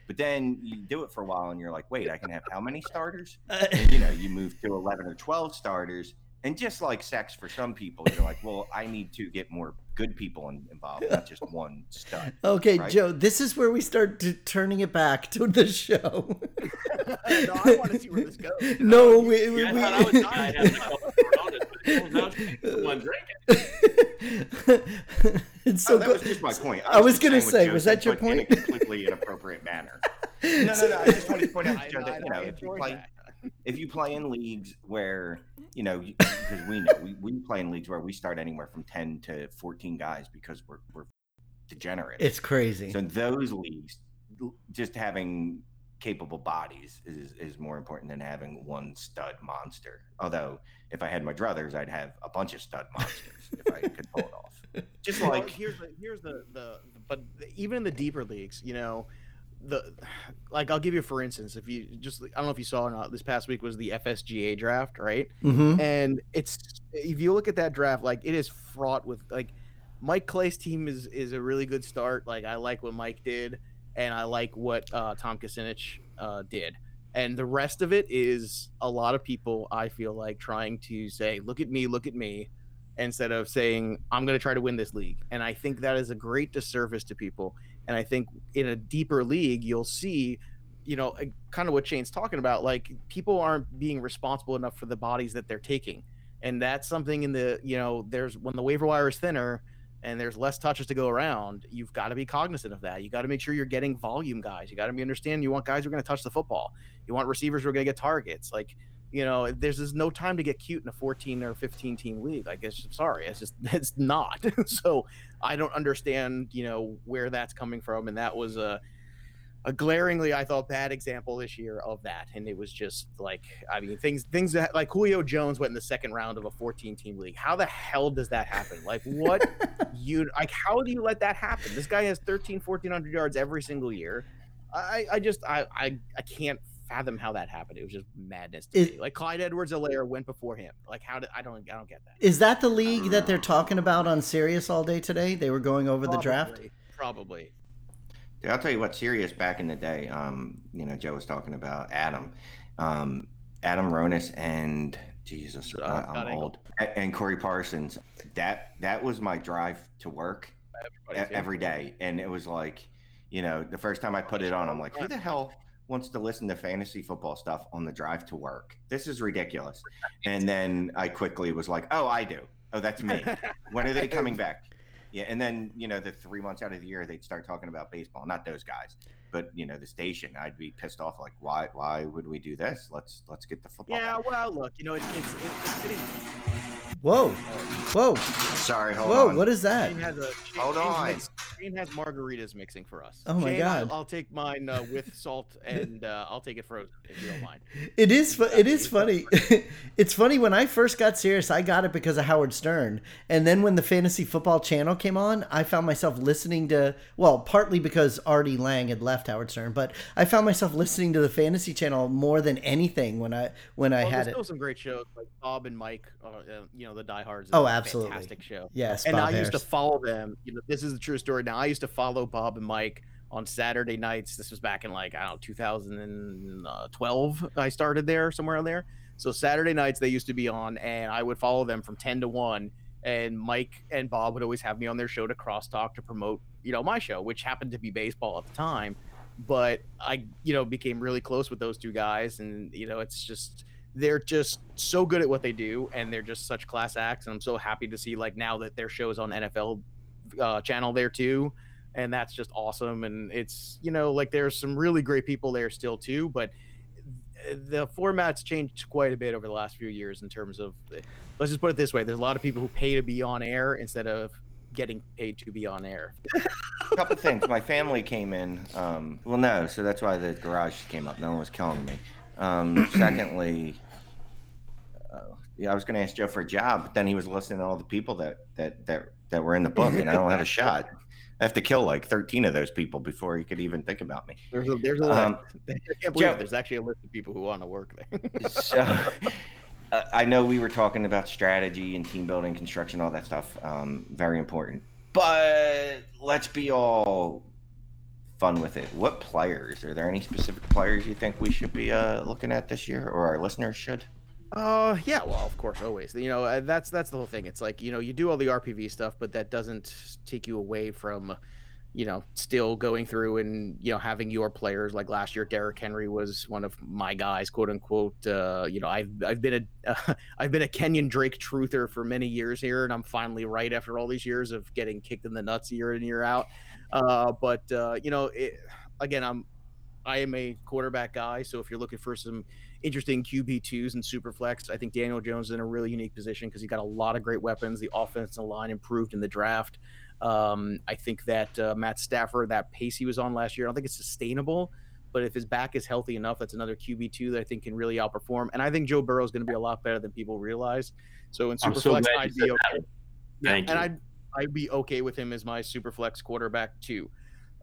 [SPEAKER 3] But then you do it for a while and you're like, wait, I can have how many starters? Uh, and, you know, you move to 11 or 12 starters. And just like sex for some people, you're like, well, I need to get more good people involved, not just one stud.
[SPEAKER 1] Okay,
[SPEAKER 3] Right?
[SPEAKER 1] Joe, this is where we start t- turning it back to the show.
[SPEAKER 4] no, I want to see where this goes.
[SPEAKER 1] no, we, we,
[SPEAKER 2] Yeah, I
[SPEAKER 1] we-
[SPEAKER 2] I was I had a couple of Coronas, but it she's the one drinking.
[SPEAKER 1] it's so
[SPEAKER 3] oh, that was just my point.
[SPEAKER 1] I was
[SPEAKER 3] just
[SPEAKER 1] gonna say, was that your
[SPEAKER 3] but in a
[SPEAKER 1] point?
[SPEAKER 3] completely inappropriate manner. No, no, no. I just wanted to point out,
[SPEAKER 4] I-
[SPEAKER 3] to Joe, that you know, if you play,
[SPEAKER 4] that.
[SPEAKER 3] if you play in leagues where you know, because we know we, we play in leagues where we start anywhere from ten to fourteen guys because we're we're degenerate.
[SPEAKER 1] It's crazy.
[SPEAKER 3] So in those leagues, just having capable bodies is is more important than having one stud monster. Although if I had my druthers, I'd have a bunch of stud monsters if I could pull it off. Just
[SPEAKER 4] Well,
[SPEAKER 3] like
[SPEAKER 4] here's the here's the, the but even in the deeper leagues, you know, the like I'll give you for instance, if you just I don't know if you saw or not, this past week was the FSGA draft, right?
[SPEAKER 1] hmm
[SPEAKER 4] And it's if you look at that draft, like it is fraught with like Mike Clay's team is is a really good start. Like I like what Mike did, and I like what uh, Tom Kessenich uh, did. And the rest of it is a lot of people I feel like trying to say, "Look at me, look at me," instead of saying, "I'm going to try to win this league." And I think that is a great disservice to people. And I think in a deeper league, you'll see, you know, uh, kind of what Shane's talking about. Like people aren't being responsible enough for the bodies that they're taking and that's something in the you know there's when the waiver wire is thinner and there's less touches to go around you've got to be cognizant of that. You got to make sure you're getting volume guys. You got to be understand you want guys who are going to touch the football. You want receivers who are going to get targets. Like you know there's just no time to get cute in a 14 or 15 team league. Like it's sorry it's just it's not. So i don't understand you know where that's coming from and that was a a glaringly, I thought, bad example this year of that. And it was just like, I mean, things, things that like Julio Jones went in the second round of a 14 team league. How the hell does that happen? Like, what you, like, how do you let that happen? This guy has 13, 1400 yards every single year. I, I just, I, I, I can't fathom how that happened. It was just madness to
[SPEAKER 1] Is-
[SPEAKER 4] me. Like Clyde Edwards-Helaire went before him. Like, how did, I don't, I don't get that.
[SPEAKER 1] Is that the league that they're talking about on Sirius all day today? They were going over the draft.
[SPEAKER 4] Probably, Probably.
[SPEAKER 3] I'll tell you what, Sirius back in the day, um, you know, Joe was talking about Adam, um, Adam Ronis and Jesus,
[SPEAKER 4] Uh,
[SPEAKER 3] I-
[SPEAKER 4] Engel.
[SPEAKER 3] old, A- and Corey Parsons. That that was my drive to work every day, and it was like, you know, the first time I put it on, I'm like, who the hell wants to listen to fantasy football stuff on the drive to work? This is ridiculous. And then I quickly was like, oh, I do. Oh, that's me. when are they coming back? Yeah, and then you know the three months out of the year they'd start talking about baseball. Not those guys, but you know the station. I'd be pissed off. Like, why? Why would we do this? Let's let's get the football.
[SPEAKER 4] Yeah,
[SPEAKER 3] back.
[SPEAKER 4] well, look, you know, it's, it's, it's, getting
[SPEAKER 1] Whoa, whoa,
[SPEAKER 3] Sorry, hold on.
[SPEAKER 1] whoa!
[SPEAKER 3] on.
[SPEAKER 1] What is that?
[SPEAKER 4] Shane has a Shane,
[SPEAKER 3] Hold
[SPEAKER 4] Shane's
[SPEAKER 3] on.
[SPEAKER 4] mix- Shane has margaritas mixing for us.
[SPEAKER 1] Oh my
[SPEAKER 4] Shane,
[SPEAKER 1] God.
[SPEAKER 4] I'll, I'll take mine uh, with salt and uh, I'll take it frozen if you don't mind.
[SPEAKER 1] It is. fu- It is funny. it's funny when I first got Sirius. I got it because of Howard Stern, and then when the Fantasy Football Channel came on, I found myself listening to. Well, partly because Artie Lange had left Howard Stern, but I found myself listening to the Fantasy Channel more than anything when I when I
[SPEAKER 4] Well,
[SPEAKER 1] had
[SPEAKER 4] there's
[SPEAKER 1] it.
[SPEAKER 4] still some great shows like Bob and Mike. Uh, uh, you know, the diehards.
[SPEAKER 1] Oh, absolutely.
[SPEAKER 4] fantastic show.
[SPEAKER 1] Yes,
[SPEAKER 4] and
[SPEAKER 1] Bob
[SPEAKER 4] I used to follow them. You know, this is the true story. Now I used to follow Bob and Mike on Saturday nights. This was back in like I don't know 2012. I started there somewhere in there. So Saturday nights they used to be on, and I would follow them from 10 to 1. And Mike and Bob would always have me on their show to crosstalk to promote, you know, my show, which happened to be baseball at the time. But I, you know, became really close with those two guys, and you know, it's just they're just so good at what they do, and they're just such class acts. And I'm so happy to see like now that their show is on NFL uh, channel there too, and that's just awesome. And it's you know like there's some really great people there still too, but the format's changed quite a bit over the last few years in terms of let's just put it this way there's a lot of people who pay to be on air instead of getting paid to be on air
[SPEAKER 3] A couple things. My family came in. Um, well, no, so that's why the garage came up. No one was killing me. Um, secondly, uh, yeah, I was going to ask Joe for a job, but then he was listing all the people that that that that were in the book, and I don't have a shot. I have to kill like 13 of those people before he could even think about me.
[SPEAKER 4] there's a there's a
[SPEAKER 3] Um,
[SPEAKER 4] I can't believe
[SPEAKER 3] Joe-
[SPEAKER 4] there's actually a list of people who want to work there
[SPEAKER 3] so uh, I know we were talking about strategy and team building, construction, all that stuff. Um, very important. But let's be all fun with it. What players? Are there any specific players you think we should be uh, looking at this year, or our listeners should?
[SPEAKER 4] Uh, yeah, well, of course, always. You know, uh, that's that's the whole thing. It's like you know, you do all the RPV stuff, but that doesn't take you away from, you know, still going through and you know having your players. Like last year, Derrick Henry was one of my guys, quote unquote. Uh, you know, I've I've been a I've been a Kenyon Drake truther for many years here, and I'm finally right after all these years of getting kicked in the nuts year in and year out. Uh, but uh, you know, it, again, I'm I am a quarterback guy, so if you're looking for some interesting QB twos and superflex. I think Daniel Jones is in a really unique position because he got a lot of great weapons. The offensive line improved in the draft. Um, I think that uh, Matt Stafford, that pace he was on last year, I don't think it's sustainable. But if his back is healthy enough, that's another QB two that I think can really outperform. And I think Joe Burrow is going to be a lot better than people realize. So in
[SPEAKER 2] I'm so
[SPEAKER 4] Superflex, I'd be
[SPEAKER 2] that.
[SPEAKER 4] okay. Yeah,
[SPEAKER 2] Thank
[SPEAKER 4] and
[SPEAKER 2] you.
[SPEAKER 4] I'd I'd be okay with him as my Superflex quarterback too.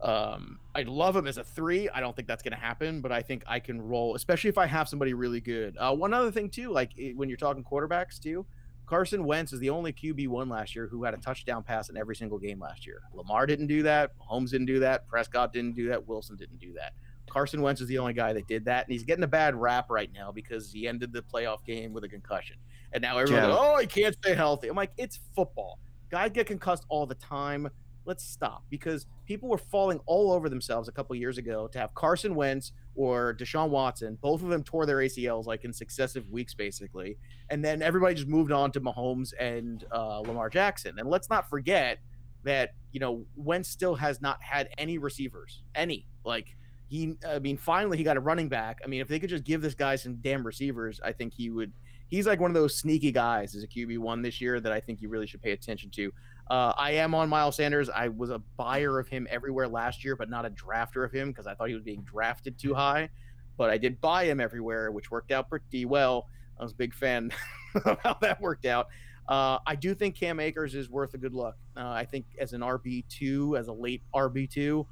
[SPEAKER 4] Um, I'd love him as a three. I don't think that's going to happen, but I think I can roll, especially if I have somebody really good. Uh, one other thing too, like eh, when you're talking quarterbacks too, Carson Wentz is the only QB one last year who had a touchdown pass in every single game last year. Lamar didn't do that. Holmes didn't do that. Prescott didn't do that. Wilson didn't do that. Carson Wentz is the only guy that did that, and he's getting a bad rap right now because he ended the playoff game with a concussion, and now everyone's
[SPEAKER 3] Joe.
[SPEAKER 4] like, "Oh, he can't stay healthy." I'm like, "It's football. Guys get concussed all the time. Let's stop." Because people were falling all over themselves a couple years ago to have Carson Wentz or Deshaun Watson. Both of them tore their ACLs like in successive weeks, basically, and then everybody just moved on to Mahomes and uh, Lamar Jackson. And let's not forget that you know Wentz still has not had any receivers, any like he. I mean, finally he got a running back. I mean, if they could just give this guy some damn receivers, I think he would. He's like one of those sneaky guys as a QB one this year that I think you really should pay attention to. Uh, I am on Miles Sanders. I was a buyer of him everywhere last year, but not a drafter of him because I thought he was being drafted too high. But I did buy him everywhere, which worked out pretty well. I was a big fan of how that worked out. Uh, I do think Cam Akers is worth a good look. Uh, I think as an RB two, as a late RB two,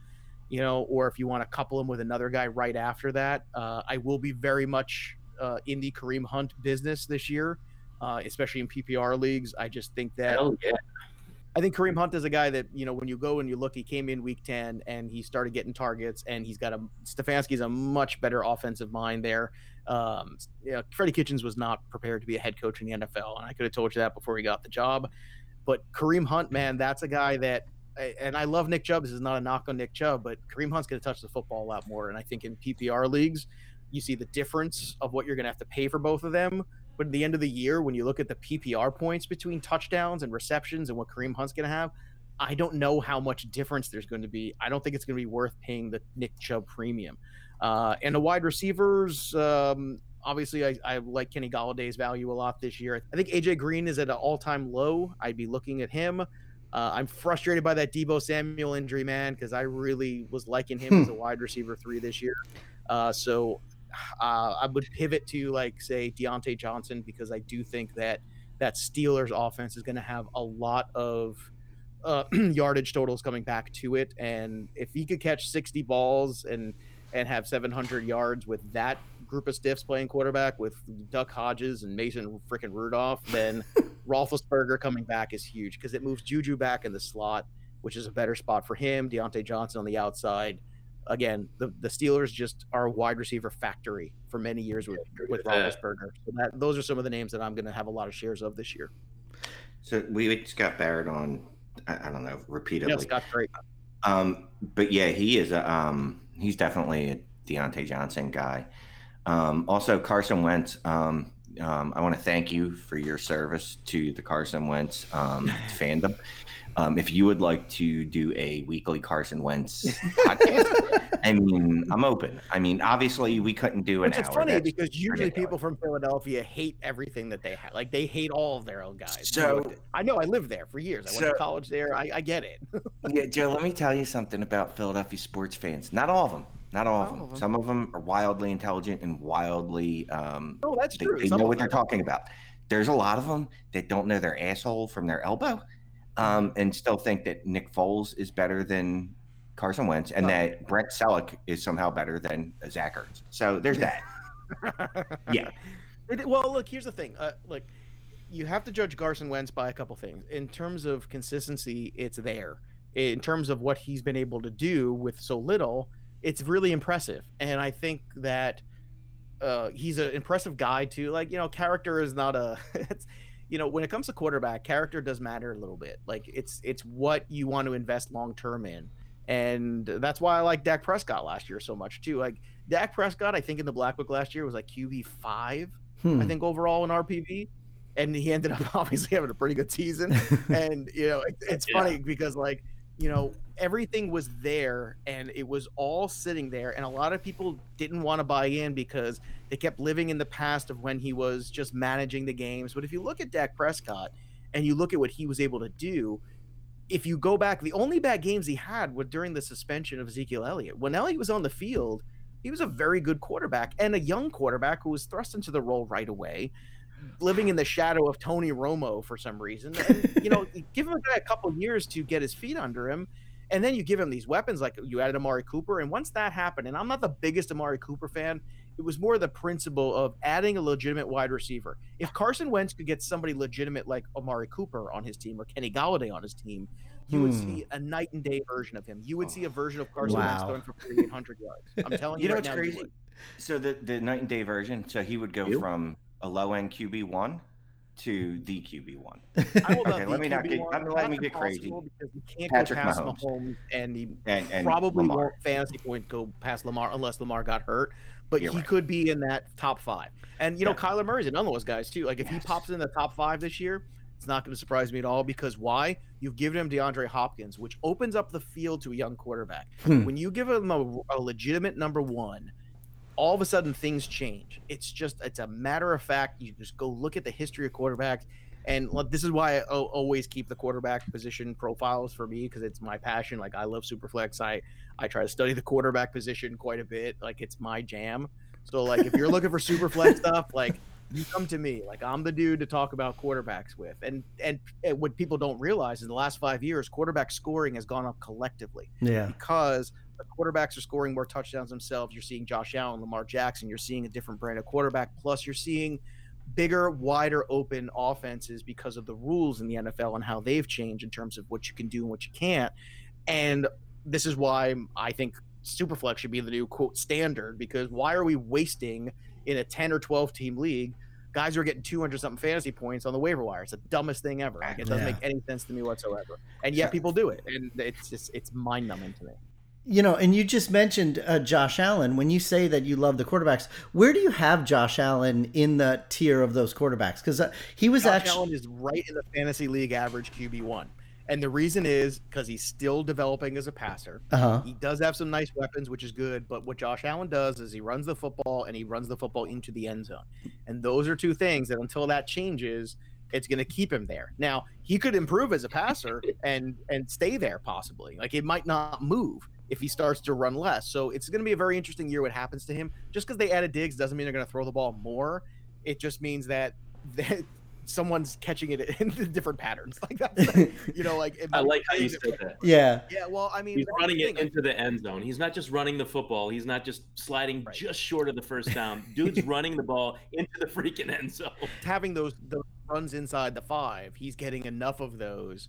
[SPEAKER 4] you know, or if you want to couple him with another guy right after that, uh, I will be very much uh, in the Kareem Hunt business this year, uh, especially in PPR leagues. I just think that
[SPEAKER 2] yeah.
[SPEAKER 4] I think Kareem Hunt is a guy that you know when you go and you look, he came in week ten and he started getting targets, and he's got a Stefanski's a much better offensive mind there. Um, you know, Freddie Kitchens was not prepared to be a head coach in the NFL, and I could have told you that before he got the job. But Kareem Hunt, man, that's a guy that, and I love Nick Chubb. This is not a knock on Nick Chubb, but Kareem Hunt's going to touch the football a lot more, and I think in PPR leagues, you see the difference of what you're going to have to pay for both of them. But at the end of the year, when you look at the PPR points between touchdowns and receptions and what Kareem Hunt's going to have, I don't know how much difference there's going to be. I don't think it's going to be worth paying the Nick Chubb premium. Uh, and the wide receivers, um, obviously, I, I like Kenny Golladay's value a lot this year. I think AJ Green is at an all-time low. I'd be looking at him. Uh, I'm frustrated by that Deebo Samuel injury, man, because I really was liking him as a wide receiver three this year. Uh, so uh, I would pivot to like say Diontae Johnson because I do think that that Steelers offense is going to have a lot of uh, yardage totals coming back to it, and if he could catch 60 balls and and have 700 yards with that group of stiffs playing quarterback with Duck Hodges and Mason freaking Rudolph, then Roethlisberger coming back is huge because it moves Juju back in the slot, which is a better spot for him. Diontae Johnson on the outside. Again, the, the Steelers just are a wide receiver factory for many years with, with. Roethlisberger. So that those are some of the names that I'm going to have a lot of shares of this year.
[SPEAKER 3] So we had Scott Barrett on, I, I don't know, repeatedly.
[SPEAKER 4] Yeah, Scott's great.
[SPEAKER 3] Um, but yeah, he is a um, he's definitely a Diontae Johnson guy. Um, also Carson Wentz. Um, um, I want to thank you for your service to the Carson Wentz um, fandom. Um, if you would like to do a weekly Carson Wentz podcast, I mean, I'm open. I mean, obviously, we couldn't do an
[SPEAKER 4] Which is
[SPEAKER 3] hour.
[SPEAKER 4] funny
[SPEAKER 3] That's
[SPEAKER 4] because usually
[SPEAKER 3] ridiculous.
[SPEAKER 4] people from Philadelphia hate everything that they have. Like they hate all of their own guys.
[SPEAKER 3] So-
[SPEAKER 4] I know I lived there for years. I went
[SPEAKER 3] So-
[SPEAKER 4] to college there. I, I get it.
[SPEAKER 3] Yeah, Joe, let me tell you something about Philadelphia sports fans. Not all of them. Not all of
[SPEAKER 4] Not all
[SPEAKER 3] them. Some of them are wildly intelligent and wildly um,
[SPEAKER 4] oh, that's
[SPEAKER 3] they,
[SPEAKER 4] true.
[SPEAKER 3] they
[SPEAKER 4] Some
[SPEAKER 3] know what they're talking about. There's a lot of them that don't know their asshole from their elbow, um, and still think that Nick Foles is better than Carson Wentz, and
[SPEAKER 4] Oh.
[SPEAKER 3] that Brent Celek is somehow better than Zach Ertz. So there's that. Yeah.
[SPEAKER 4] Well, look, here's the thing. Uh, like, you have to judge Carson Wentz by a couple things. In terms of consistency, it's there. In terms of what he's been able to do with so little, it's really impressive. And I think that uh, he's an impressive guy too. Like, you know, character is not a. It's, you know, when it comes to quarterback, character does matter a little bit. Like, it's it's what you want to invest long term in, and that's why I like Dak Prescott last year so much too. Like Dak Prescott, I think in the Black Book last year was like QB five.
[SPEAKER 1] Hmm.
[SPEAKER 4] I think overall in RPV, and he ended up obviously having a pretty good season. and you know, it, it's
[SPEAKER 2] Yeah.
[SPEAKER 4] funny because like you know everything was there and it was all sitting there, and a lot of people didn't want to buy in because they kept living in the past of when he was just managing the games. But if you look at Dak Prescott and you look at what he was able to do. if you go back, the only bad games he had were during the suspension of Ezekiel Elliott. When Elliott was on the field, he was a very good quarterback and a young quarterback who was thrust into the role right away, living in the shadow of Tony Romo for some reason. And, you know, give him a guy a couple years to get his feet under him. And then you give him these weapons like you added Amari Cooper. And once that happened, and I'm not the biggest Amari Cooper fan, it was more the principle of adding a legitimate wide receiver. If Carson Wentz could get somebody legitimate like Amari Cooper on his team or Kenny Golladay on his team, you would
[SPEAKER 1] Hmm.
[SPEAKER 4] see a night and day version of him. You would see a version of Carson Wentz
[SPEAKER 1] Wow.
[SPEAKER 4] going for 3,800 yards. I'm telling you,
[SPEAKER 3] You know
[SPEAKER 4] right
[SPEAKER 3] what's
[SPEAKER 4] now,
[SPEAKER 3] crazy? So the the night and day version. So he would go
[SPEAKER 4] You?
[SPEAKER 3] from a low end QB one to the QB one. Okay,
[SPEAKER 4] not
[SPEAKER 3] let me not
[SPEAKER 4] QB
[SPEAKER 3] get-
[SPEAKER 4] one.
[SPEAKER 3] I'm- let me get crazy.
[SPEAKER 4] Because can't
[SPEAKER 3] Patrick
[SPEAKER 4] go past
[SPEAKER 3] Mahomes.
[SPEAKER 4] Mahomes, and he
[SPEAKER 3] And and
[SPEAKER 4] probably
[SPEAKER 3] Lamar.
[SPEAKER 4] won't fantasy point go past Lamar unless Lamar got hurt. But
[SPEAKER 3] You're
[SPEAKER 4] he
[SPEAKER 3] right.
[SPEAKER 4] could be in that top five. And you know,
[SPEAKER 3] Yeah.
[SPEAKER 4] Kyler Murray's another one of those guys too. Like if he pops in the top five this year, it's not going to surprise me at all because why? You've given him DeAndre Hopkins, which opens up the field to a young quarterback.
[SPEAKER 1] Hmm.
[SPEAKER 4] When you give him a, a legitimate number one, all of a sudden things change. It's just it's a matter of fact. You just go look at the history of quarterbacks. And look, this is why I o- always keep the quarterback position profiles for me because it's my passion. Like I love Superflex. I I try to study the quarterback position quite a bit. Like it's my jam. So like if you're looking for Superflex stuff, like you come to me. Like I'm the dude to talk about quarterbacks with. And and, and what people don't realize in the last five years, quarterback scoring has gone up collectively
[SPEAKER 1] yeah.
[SPEAKER 4] because the quarterbacks are scoring more touchdowns themselves. You're seeing Josh Allen, Lamar Jackson. You're seeing a different brand of quarterback. Plus, you're seeing bigger, wider open offenses because of the rules in the NFL and how they've changed in terms of what you can do and what you can't. And this is why I think Superflex should be the new quote standard because why are we wasting in a 10 or 12 team league? Guys who are getting 200 something fantasy points on the waiver wire. It's the dumbest thing ever. Like, it doesn't
[SPEAKER 1] Yeah.
[SPEAKER 4] make any sense to me whatsoever. And yet people do it. And it's just, it's mind numbing to me.
[SPEAKER 1] You know, and you just mentioned uh, Josh Allen. When you say that you love the quarterbacks, where do you have Josh Allen in the tier of those quarterbacks? Because uh, he was
[SPEAKER 4] Josh
[SPEAKER 1] actually.
[SPEAKER 4] Allen is right in the fantasy league average QB one, and the reason is because he's still developing as a passer.
[SPEAKER 1] Uh huh.
[SPEAKER 4] He does have some nice weapons, which is good. But what Josh Allen does is he runs the football and he runs the football into the end zone, and those are two things that until that changes, it's going to keep him there. Now he could improve as a passer and and stay there possibly. Like it might not move if he starts to run less. So it's going to be a very interesting year. What happens to him? Just because they added Diggs doesn't mean they're going to throw the ball more. It just means that. that someone's catching it in different patterns like that you know like it
[SPEAKER 2] I like how you said that.
[SPEAKER 1] Yeah.
[SPEAKER 4] yeah well i mean
[SPEAKER 2] He's running it into the end zone. He's not just running the football. He's not just sliding
[SPEAKER 4] Right.
[SPEAKER 2] just short of the first down. Dude's running the ball into the freaking end zone.
[SPEAKER 4] having those those runs inside the five, he's getting enough of those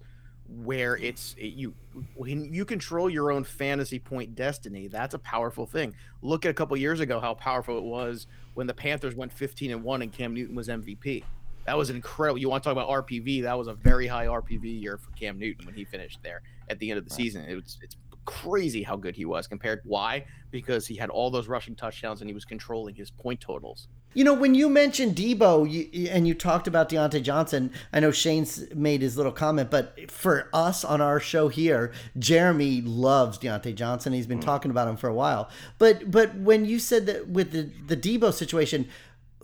[SPEAKER 4] where it's it, you when you control your own fantasy point destiny. That's a powerful thing. Look at a couple years ago how powerful it was when the Panthers went 15 and one and Cam Newton was MVP. That was incredible. You want to talk about RPV? That was a very high RPV year for Cam Newton when he finished there at the end of the season. It was it's crazy how good he was compared. Why? Because he had all those rushing touchdowns and he was controlling his point totals.
[SPEAKER 1] You know, when you mentioned Deebo you, and you talked about Diontae Johnson, I know Shane's made his little comment, but for us on our show here, Jeremy loves Diontae Johnson. He's been mm. talking about him for a while. But but when you said that with the the Deebo situation,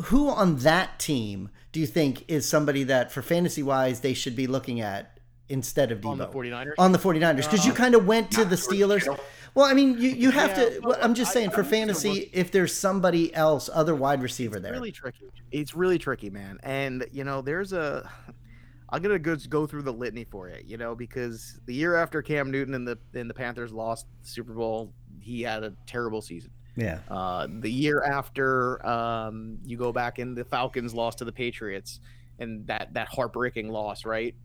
[SPEAKER 1] who on that team do you think is somebody that for fantasy wise they should be looking at instead of Deebo
[SPEAKER 4] On the 49ers?
[SPEAKER 1] on the 49ers because you kind of went to the Steelers. Well, I mean, you, you have
[SPEAKER 4] Yeah,
[SPEAKER 1] to.
[SPEAKER 4] well,
[SPEAKER 1] I'm just
[SPEAKER 4] I-
[SPEAKER 1] saying for
[SPEAKER 4] I'm
[SPEAKER 1] fantasy, if there's somebody else, other wide receiver there.
[SPEAKER 4] really tricky. It's really tricky, man. And you know, there's a. I'm gonna go go through the litany for it, you know, because the year after Cam Newton and the and the Panthers lost the Super Bowl, he had a terrible season.
[SPEAKER 1] Yeah.
[SPEAKER 4] Uh, the year after, um, you go back and the Falcons lost to the Patriots, and that that heartbreaking loss, right?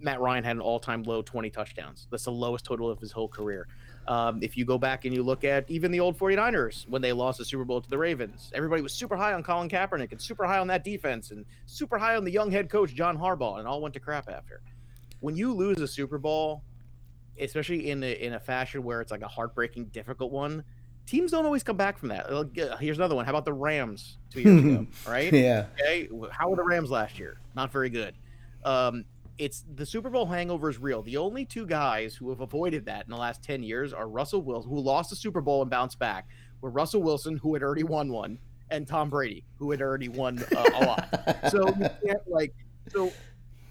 [SPEAKER 4] Matt Ryan had an all-time low 20 touchdowns. That's the lowest total of his whole career. Um, if you go back and you look at even the old 49ers when they lost the Super Bowl to the Ravens, everybody was super high on Colin Kaepernick and super high on that defense and super high on the young head coach John Harbaugh, and all went to crap after. When you lose a Super Bowl, especially in a, in a fashion where it's like a heartbreaking, difficult one, teams don't always come back from that. Like, uh, Here's another one. How about the Rams two years ago? Right?
[SPEAKER 1] Yeah.
[SPEAKER 4] Okay, how were the Rams last year? Not very good. Um, it's the Super Bowl hangover is real. The only two guys who have avoided that in the last ten years are Russell Wilson, who lost the Super Bowl and bounced back, were Russell Wilson, who had already won one, and Tom Brady, who had already won uh, a lot. So you can't like so.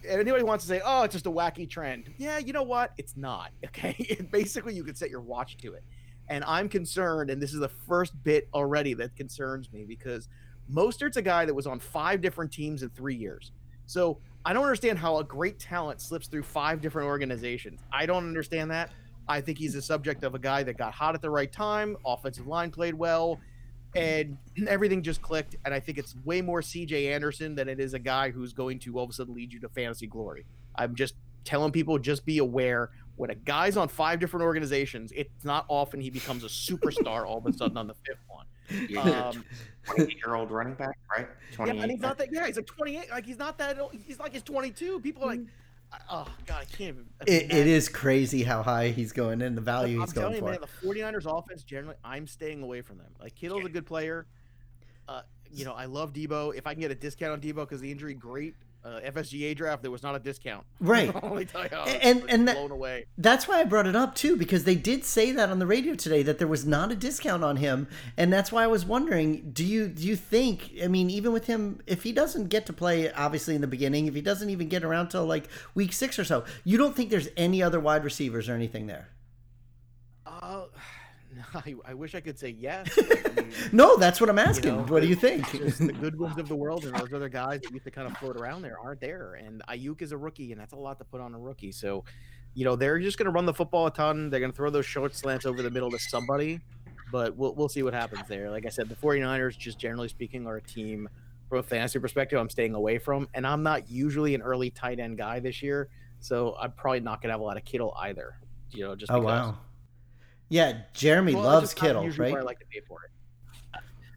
[SPEAKER 4] anybody wants to say, "Oh, it's just a wacky trend," yeah, you know what? It's not. Okay, basically, you can set your watch to it, and I'm concerned. And this is the first bit already that concerns me because Mostert's a guy that was on five different teams in three years. So I don't understand how a great talent slips through five different organizations. I don't understand that. I think he's the subject of a guy that got hot at the right time. Offensive line played well and everything just clicked. And I think it's way more CJ Anderson than it is a guy who's going to all of a sudden lead you to fantasy glory. I'm just telling people just be aware when a guy's on five different organizations, it's not often he becomes a superstar all of a sudden on the fifth one.
[SPEAKER 3] Um, 28 year old running back, right?
[SPEAKER 4] Yeah, and he's not that. Yeah, he's like 28. Like he's not that. Old. He's like he's 22. People are like, oh god, I can't. Even,
[SPEAKER 1] it, it is crazy how high he's going and the value
[SPEAKER 4] I'm
[SPEAKER 1] he's going
[SPEAKER 4] you,
[SPEAKER 1] for.
[SPEAKER 4] Man, the 49ers offense generally, I'm staying away from them. Like Kittle's a good player. Uh, you know, I love Deebo. If I can get a discount on Deebo because the injury, great uh, FSGA draft, there was not a discount.
[SPEAKER 1] Right. and and that,
[SPEAKER 4] blown away.
[SPEAKER 1] that's why I brought it up too, because they did say that on the radio today that there was not a discount on him, and that's why I was wondering, do you do you think? I mean, even with him, if he doesn't get to play, obviously in the beginning, if he doesn't even get around till like week six or so, you don't think there's any other wide receivers or anything there?
[SPEAKER 4] Uh, I, I wish I could say yes.
[SPEAKER 1] I mean, no, that's what I'm asking. You know, what do you think?
[SPEAKER 4] the good ones of the world and those other guys that used to kind of float around there aren't there. And Aiyuk is a rookie, and that's a lot to put on a rookie. So, you know, they're just going to run the football a ton. They're going to throw those short slants over the middle to somebody, but we'll, we'll see what happens there. Like I said, the 49ers, just generally speaking, are a team from a fantasy perspective I'm staying away from. And I'm not usually an early tight end guy this year. So I'm probably not going to have a lot of Kittle either. You know, just
[SPEAKER 1] oh,
[SPEAKER 4] because.
[SPEAKER 1] wow. Yeah, Jeremy well, loves Kittle, right?
[SPEAKER 4] I like to pay for it.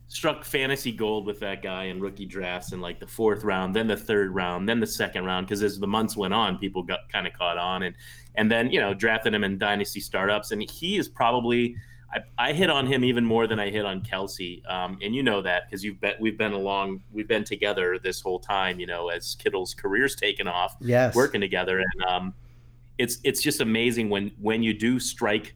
[SPEAKER 2] Struck fantasy gold with that guy in rookie drafts in like the fourth round, then the third round, then the second round. Because as the months went on, people got kind of caught on, and and then you know drafted him in dynasty startups, and he is probably. I, I hit on him even more than I hit on Kelce, um, and you know that because you've been we've been along we've been together this whole time. You know, as Kittle's career's taken off,
[SPEAKER 1] yes.
[SPEAKER 2] working together, and um, it's it's just amazing when when you do strike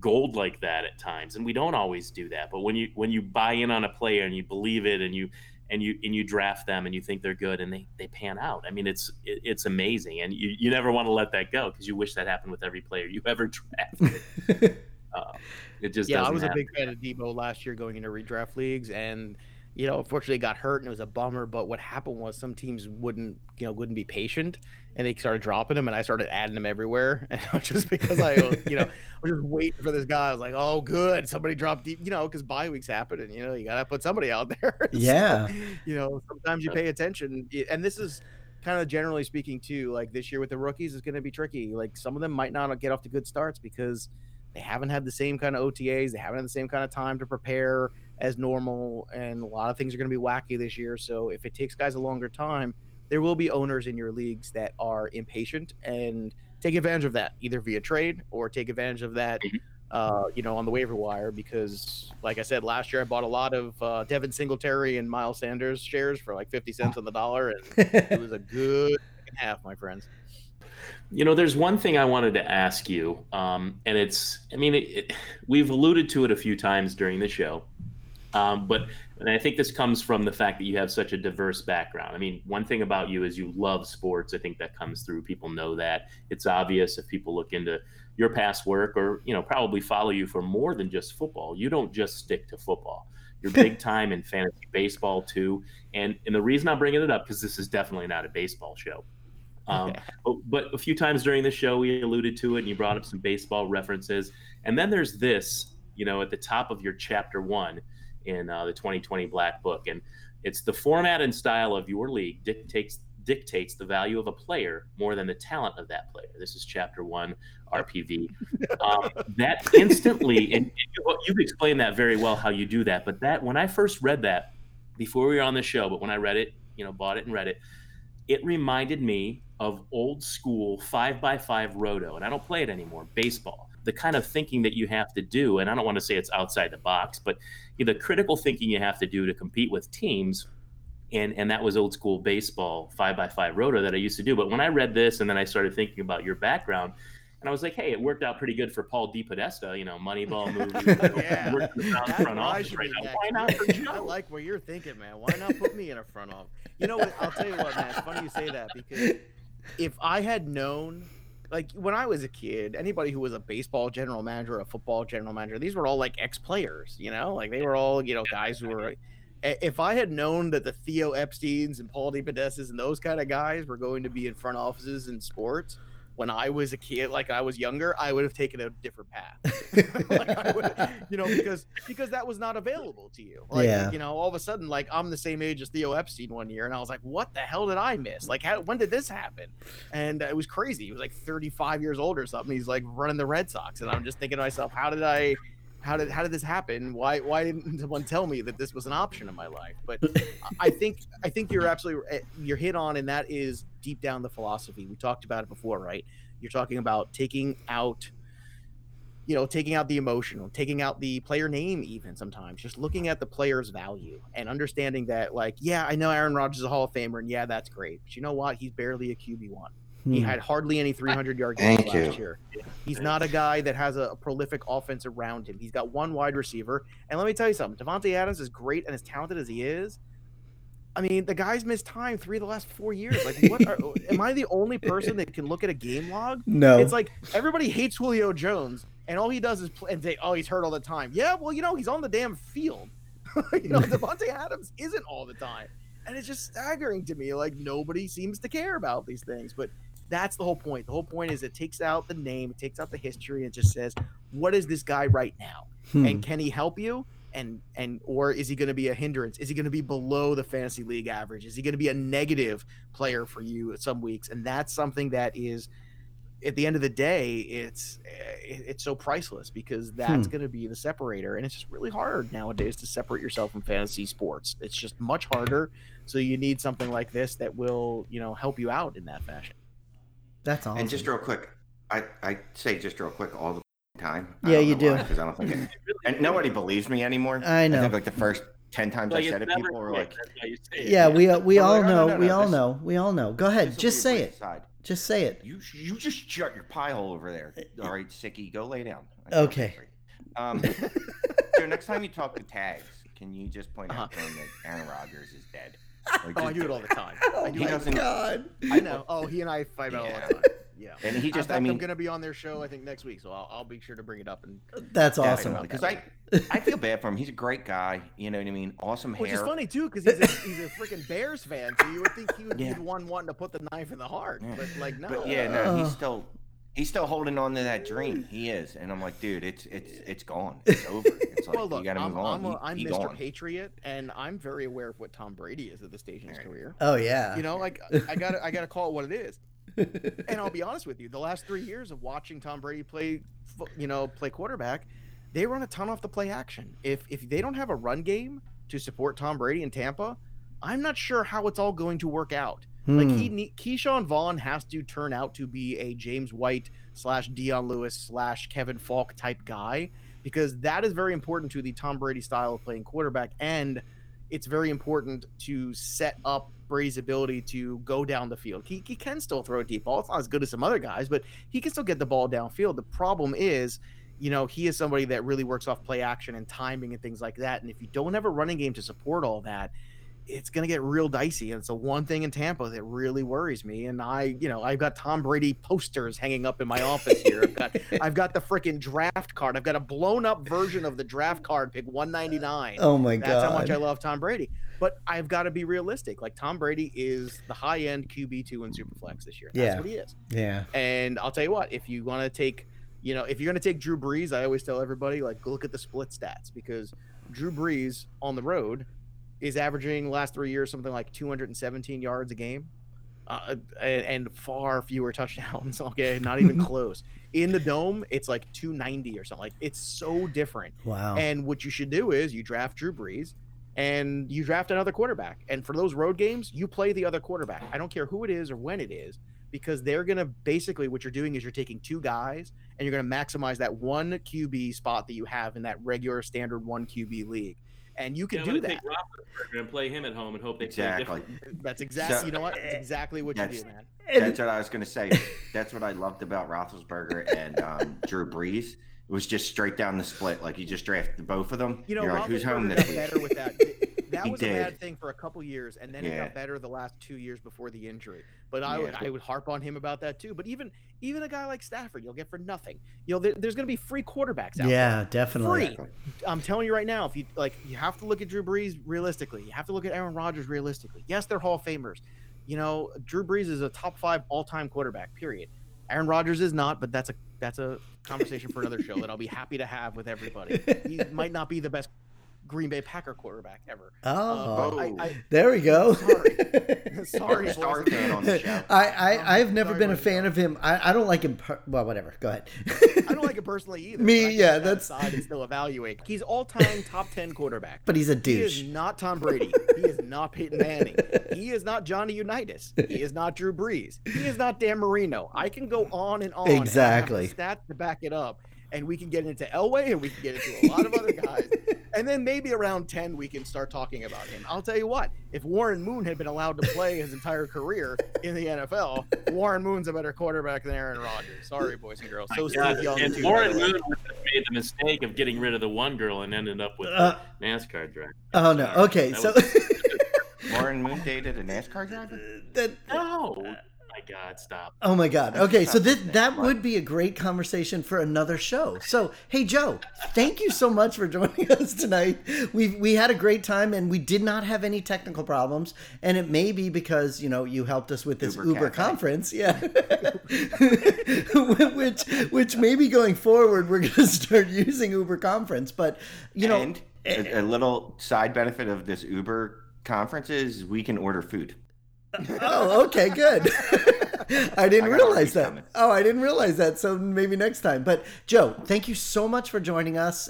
[SPEAKER 2] gold like that at times and we don't always do that but when you when you buy in on a player and you believe it and you and you and you draft them and you think they're good and they, they pan out i mean it's it, it's amazing and you, you never want to let that go because you wish that happened with every player you ever drafted uh, it just
[SPEAKER 4] yeah i was
[SPEAKER 2] happen.
[SPEAKER 4] a big fan of deebo last year going into redraft leagues and you know, unfortunately got hurt and it was a bummer. But what happened was some teams wouldn't, you know, wouldn't be patient and they started dropping him and I started adding him everywhere. And just because I, you know, I was just waiting for this guy. I was like, oh, good. Somebody dropped deep, you know, because bye weeks happen and, you know, you got to put somebody out there.
[SPEAKER 1] Yeah.
[SPEAKER 4] so, you know, sometimes you pay attention. And this is kind of generally speaking, too, like this year with the rookies is going to be tricky. Like some of them might not get off to good starts because they haven't had the same kind of OTAs. They haven't had the same kind of time to prepare as normal, and a lot of things are going to be wacky this year. So if it takes guys a longer time, there will be owners in your leagues that are impatient and take advantage of that, either via trade or take advantage of that, mm-hmm. uh, you know, on the waiver wire. Because, like I said, last year I bought a lot of uh, Devin Singletary and Miles Sanders shares for like fifty cents on the dollar, and it was a good half, my friends.
[SPEAKER 2] You know, there's one thing I wanted to ask you, um, and it's, I mean, it, it, we've alluded to it a few times during the show, um, but and I think this comes from the fact that you have such a diverse background. I mean, one thing about you is you love sports. I think that comes through. People know that. It's obvious if people look into your past work or, you know, probably follow you for more than just football. You don't just stick to football. You're big time in fantasy baseball too. And and the reason I'm bringing it up because this is definitely not a baseball show. Um, but, but a few times during the show we alluded to it and you brought up some baseball references. And then there's this, you know, at the top of your chapter one in uh, the 2020 Black Book, and it's the format and style of your league dictates dictates the value of a player more than the talent of that player. This is chapter one, RPV. Um, that instantly, and you've explained that very well how you do that. But that when I first read that before we were on the show, but when I read it, you know, bought it and read it, it reminded me of old school five by five roto, and I don't play it anymore. Baseball the kind of thinking that you have to do, and I don't want to say it's outside the box, but you know, the critical thinking you have to do to compete with teams. And, and that was old school baseball five by five roto that I used to do. But when I read this and then I started thinking about your background, and I was like, hey, it worked out pretty good for Paul DePodesta, you know, Moneyball movie.
[SPEAKER 4] yeah, front office right now. Why not for Joe? I like what you're thinking, man. Why not put me in a front office? You know what? I'll tell you what, man. It's funny you say that because if I had known, like when I was a kid, anybody who was a baseball general manager, a football general manager, these were all like ex players, you know, like they were all, you know, guys who were. If I had known that the Theo Epsteins and Paul DePodestas and those kind of guys were going to be in front offices in sports, when I was a kid, like I was younger, I would have taken a different path. like would, you know, because because that was not available to you. Like,
[SPEAKER 1] Yeah.
[SPEAKER 4] you know, all of a sudden, like I'm the same age as Theo Epstein one year, and I was like, what the hell did I miss? Like, how, when did this happen? And it was crazy. He was like 35 years old or something. He's like running the Red Sox, and I'm just thinking to myself, how did I? How did how did this happen? Why why didn't someone tell me that this was an option in my life? But I think I think you're absolutely eh, you're hit on, and that is deep down the philosophy. We talked about it before, right? You're talking about taking out, you know, taking out the emotional, taking out the player name, even sometimes, just looking at the player's value and understanding that, like, yeah, I know Aaron Rodgers is a Hall of Famer, and yeah, that's great, but you know what? He's barely a QB one. He
[SPEAKER 1] Hmm.
[SPEAKER 4] had hardly any 300 yard games
[SPEAKER 5] Thank
[SPEAKER 4] last
[SPEAKER 5] you.
[SPEAKER 4] year. He's not a guy that has a, a prolific offense around him. He's got one wide receiver. And let me tell you something Davante Adams, as great and as talented as he is, I mean, the guy's missed time three of the last four years. Like, what? Are, am I the only person that can look at a game log?
[SPEAKER 1] No.
[SPEAKER 4] It's like everybody hates Julio Jones, and all he does is play and say, "Oh, he's hurt all the time." Yeah, well, you know, he's on the damn field. you know, Davante Adams isn't all the time, and it's just staggering to me. Like nobody seems to care about these things, but that's the whole point. The whole point is it takes out the name, it takes out the history, and just says, "What is this guy right now?"
[SPEAKER 1] Hmm.
[SPEAKER 4] and can he help you and and or is he going to be a hindrance? Is he going to be below the fantasy league average? Is he going to be a negative player for you some weeks? And that's something that is at the end of the day it's eh, it's so priceless because that's hmm. going to be the separator. And it's just really hard nowadays to separate yourself from fantasy sports. It's just much harder. So you need something like this that will you know help you out in that fashion.
[SPEAKER 1] That's awesome.
[SPEAKER 3] And just real quick, I, I say just real quick all the time.
[SPEAKER 1] Yeah, you do.
[SPEAKER 3] Because I don't think it, and nobody believes me anymore.
[SPEAKER 1] I know.
[SPEAKER 3] think like the first ten times
[SPEAKER 2] Like,
[SPEAKER 3] I said it, people were like,
[SPEAKER 2] that's why you say it.
[SPEAKER 1] yeah, we uh, we
[SPEAKER 3] I'm
[SPEAKER 1] all
[SPEAKER 3] like,
[SPEAKER 1] know.
[SPEAKER 3] no, no, no,
[SPEAKER 1] we
[SPEAKER 3] no,
[SPEAKER 1] all
[SPEAKER 3] this-
[SPEAKER 1] know. We all know. Go ahead. Just say it.
[SPEAKER 3] aside.
[SPEAKER 1] Just say it.
[SPEAKER 3] You you just shut your pie hole over there. All right, Sicky, go lay down.
[SPEAKER 1] Okay.
[SPEAKER 3] Um, so next time you talk to tags, can you just point out to him that Aaron Rodgers is dead? Like,
[SPEAKER 4] oh i do it all the time
[SPEAKER 1] Oh
[SPEAKER 4] I
[SPEAKER 3] He
[SPEAKER 4] it
[SPEAKER 3] doesn't-
[SPEAKER 1] God.
[SPEAKER 4] I know. Oh, he and I fight about it all the time. Yeah.
[SPEAKER 3] And he just—I mean,
[SPEAKER 4] I'm gonna be on their show I think next week, so I'll, I'll be sure to bring it up. And
[SPEAKER 1] That's awesome.
[SPEAKER 3] Because I, I feel bad for him. He's a great guy. You know what I mean? Awesome
[SPEAKER 4] which
[SPEAKER 3] hair.
[SPEAKER 4] is funny too, because he's a, he's a freaking Bears fan, so you would think he would be the one wanting to put the knife in the heart,
[SPEAKER 3] Yeah.
[SPEAKER 4] but like no.
[SPEAKER 3] But yeah, no, he's
[SPEAKER 1] Uh.
[SPEAKER 3] still he's still holding on to that dream. He is, and I'm like, dude, it's it's it's gone. It's over. It's like
[SPEAKER 4] well, look,
[SPEAKER 3] you got to
[SPEAKER 4] I'm,
[SPEAKER 3] move on.
[SPEAKER 4] I'm, a,
[SPEAKER 3] He-
[SPEAKER 4] I'm
[SPEAKER 3] he
[SPEAKER 4] Mr.
[SPEAKER 3] gone.
[SPEAKER 4] Patriot, and I'm very aware of what Tom Brady is at this stage in his
[SPEAKER 3] Right.
[SPEAKER 4] career.
[SPEAKER 1] Oh yeah.
[SPEAKER 4] You know, like I got to I got to call it what it is. And I'll be honest with you, the last three years of watching Tom Brady play, you know, play quarterback, they run a ton off the play action. If if they don't have a run game to support Tom Brady in Tampa, I'm not sure how it's all going to work out. Like
[SPEAKER 1] Hmm.
[SPEAKER 4] he, ne- Ke'Shawn Vaughn has to turn out to be a James White slash Dion Lewis slash Kevin Faulk type guy because that is very important to the Tom Brady style of playing quarterback, and it's very important to set up Brady's ability to go down the field. He, he can still throw a deep ball. It's not as good as some other guys, but he can still get the ball downfield. The problem is, you know, he is somebody that really works off play action and timing and things like that. And if you don't have a running game to support all that, it's going to get real dicey. And it's the one thing in Tampa that really worries me. And I, you know, I've got Tom Brady posters hanging up in my office here. I've got, I've got the freaking draft card. I've got a blown up version of the draft card, pick uh, 199.
[SPEAKER 1] oh my
[SPEAKER 4] That's
[SPEAKER 1] god.
[SPEAKER 4] how much I love Tom Brady. But I've got to be realistic. Like Tom Brady is the high end QB two in Superflex this year. Yeah, That's
[SPEAKER 1] Yeah.
[SPEAKER 4] what he is.
[SPEAKER 1] yeah.
[SPEAKER 4] And I'll tell you what, if you want to take, you know, if you're going to take Drew Brees, I always tell everybody like look at the split stats because Drew Brees on the road is averaging last three years something like 217 yards a game. Uh, and, and far fewer touchdowns. Okay, not even close. In the dome, it's like 290 or something. Like it's so different.
[SPEAKER 1] Wow.
[SPEAKER 4] And what you should do is you draft Drew Brees and you draft another quarterback. And for those road games, you play the other quarterback. I don't care who it is or when it is, because they're going to basically what you're doing is you're taking two guys and you're going to maximize that one QB spot that you have in that regular standard one QB league. And you can
[SPEAKER 2] I'm
[SPEAKER 4] do that.
[SPEAKER 2] take and play him at home and hope they
[SPEAKER 3] Exactly.
[SPEAKER 4] That's exactly,
[SPEAKER 3] So-
[SPEAKER 4] you know what? That's exactly what you do,
[SPEAKER 3] That's-
[SPEAKER 4] man.
[SPEAKER 3] That's what I was gonna say. That's what I loved about Roethlisberger and um, Drew Brees. It was just straight down the split. Like you just drafted both of them.
[SPEAKER 4] You know,
[SPEAKER 3] You're like, who's home this week?
[SPEAKER 4] better with that. That
[SPEAKER 3] He
[SPEAKER 4] was a bad thing for a couple years, and then it got better the last two years before the injury. But I
[SPEAKER 3] Yeah.
[SPEAKER 4] would I would harp on him about that too. But even even a guy like Stafford, you'll get for nothing. You know, there, there's going to be free quarterbacks out there.
[SPEAKER 1] Yeah, definitely.
[SPEAKER 4] Free. I'm telling you right now, if you like, you have to look at Drew Brees realistically. You have to look at Aaron Rodgers realistically. Yes, they're Hall of Famers. You know, Drew Brees is a top five all time quarterback. Period. Aaron Rodgers is not, but that's a that's a conversation for another show that I'll be happy to have with everybody. He might not be the best Green Bay Packer quarterback ever.
[SPEAKER 1] Oh,
[SPEAKER 4] Uh, I, I,
[SPEAKER 1] there we go.
[SPEAKER 4] Sorry. sorry, boys
[SPEAKER 3] Star
[SPEAKER 4] and
[SPEAKER 3] fan
[SPEAKER 4] girls.
[SPEAKER 3] on the show.
[SPEAKER 1] I, I I've never been a
[SPEAKER 4] buddy.
[SPEAKER 1] fan of him. I, I don't like him. Per- well, whatever. Go ahead.
[SPEAKER 4] I don't like him personally either.
[SPEAKER 1] Me,
[SPEAKER 4] but I can
[SPEAKER 1] yeah, that's-
[SPEAKER 4] aside and still evaluate. He's all time top ten quarterback.
[SPEAKER 1] but he's a
[SPEAKER 4] dude.
[SPEAKER 1] He
[SPEAKER 4] is not Tom Brady. He is not Peyton Manning. He is not Johnny Unitas. He is not Drew Brees. He is not Dan Marino. I can go on and on. and have
[SPEAKER 1] Exactly.
[SPEAKER 4] stats to back it up. And we can get into Elway and we can get into a lot of other guys. And then maybe around 10, we can start talking about him. I'll tell you what, if Warren Moon had been allowed to play his entire career in the NFL, Warren Moon's a better quarterback than Aaron Rodgers. Sorry, boys and girls. So
[SPEAKER 2] Yeah,
[SPEAKER 4] Steve Young,
[SPEAKER 2] and
[SPEAKER 4] too.
[SPEAKER 2] Warren. Moon made the mistake of getting rid of the one girl and ended up with
[SPEAKER 1] Uh,
[SPEAKER 2] the NASCAR driver.
[SPEAKER 1] oh no. Okay,
[SPEAKER 2] That
[SPEAKER 1] so
[SPEAKER 2] was-
[SPEAKER 3] Warren Moon dated a NASCAR driver.
[SPEAKER 1] that,
[SPEAKER 2] no, my God, stop.
[SPEAKER 1] Oh my God. Okay, so this, that would be a great conversation for another show. So, hey Joe, thank you so much for joining us tonight. We we had a great time and we did not have any technical problems, and it may be because you know you helped us with this Uber,
[SPEAKER 3] Uber
[SPEAKER 1] conference, yeah. which which maybe going forward we're going to start using Uber conference, but you know.
[SPEAKER 3] and a, a little side benefit of this Uber conference is we can order food.
[SPEAKER 1] Oh, okay, good. I didn't
[SPEAKER 3] I
[SPEAKER 1] realize that.
[SPEAKER 3] coming.
[SPEAKER 1] Oh, I didn't realize that. So maybe next time. But Joe, thank you so much for joining us.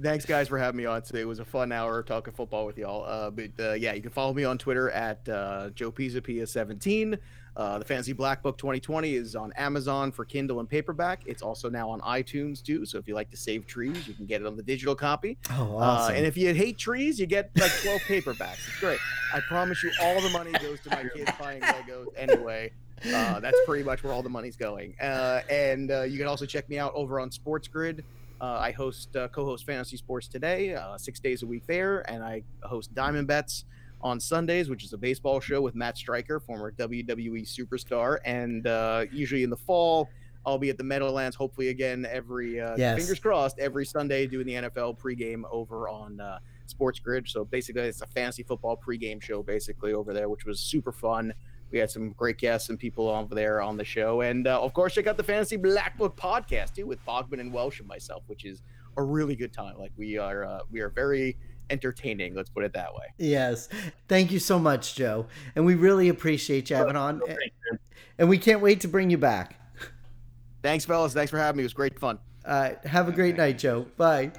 [SPEAKER 4] Thanks, guys, for having me on today. It was a fun hour talking football with y'all. Uh, but uh, yeah, you can follow me on Twitter at uh, Joe Pisapia17. Uh, the Fantasy Black Book 2020 is on Amazon for Kindle and paperback. It's also now on iTunes too. So if you like to save trees, you can get it on the digital copy.
[SPEAKER 1] Oh,
[SPEAKER 4] Uh, and if you hate trees, you get like 12 paperbacks. It's great. I promise you, all the money goes to my kids buying Legos anyway. Uh, that's pretty much where all the money's going. Uh, and uh, you can also check me out over on Sports Grid. Uh, I host uh, co-host Fantasy Sports Today, uh, six days a week there, and I host Diamond Bets on Sundays, which is a baseball show with Matt Striker, former WWE superstar. And uh, usually in the fall, I'll be at the Meadowlands, hopefully again every uh,
[SPEAKER 1] Yes.
[SPEAKER 4] fingers crossed every Sunday doing the NFL pregame over on uh, Sports Grid. So basically, it's a fantasy football pregame show basically over there, which was super fun. We had some great guests and people over there on the show, and uh, of course, check out the Fantasy Black Book podcast too with Bogman and Welsh and myself, which is a really good time. Like we are, uh, we are very entertaining. Let's put it that way.
[SPEAKER 1] yes. Thank you so much, Joe. And we really appreciate you having on.
[SPEAKER 2] Thanks.
[SPEAKER 1] And we can't wait to bring you back.
[SPEAKER 4] Thanks, fellas. Thanks for having me. It was great fun.
[SPEAKER 1] Uh, have a great night, Joe. Bye.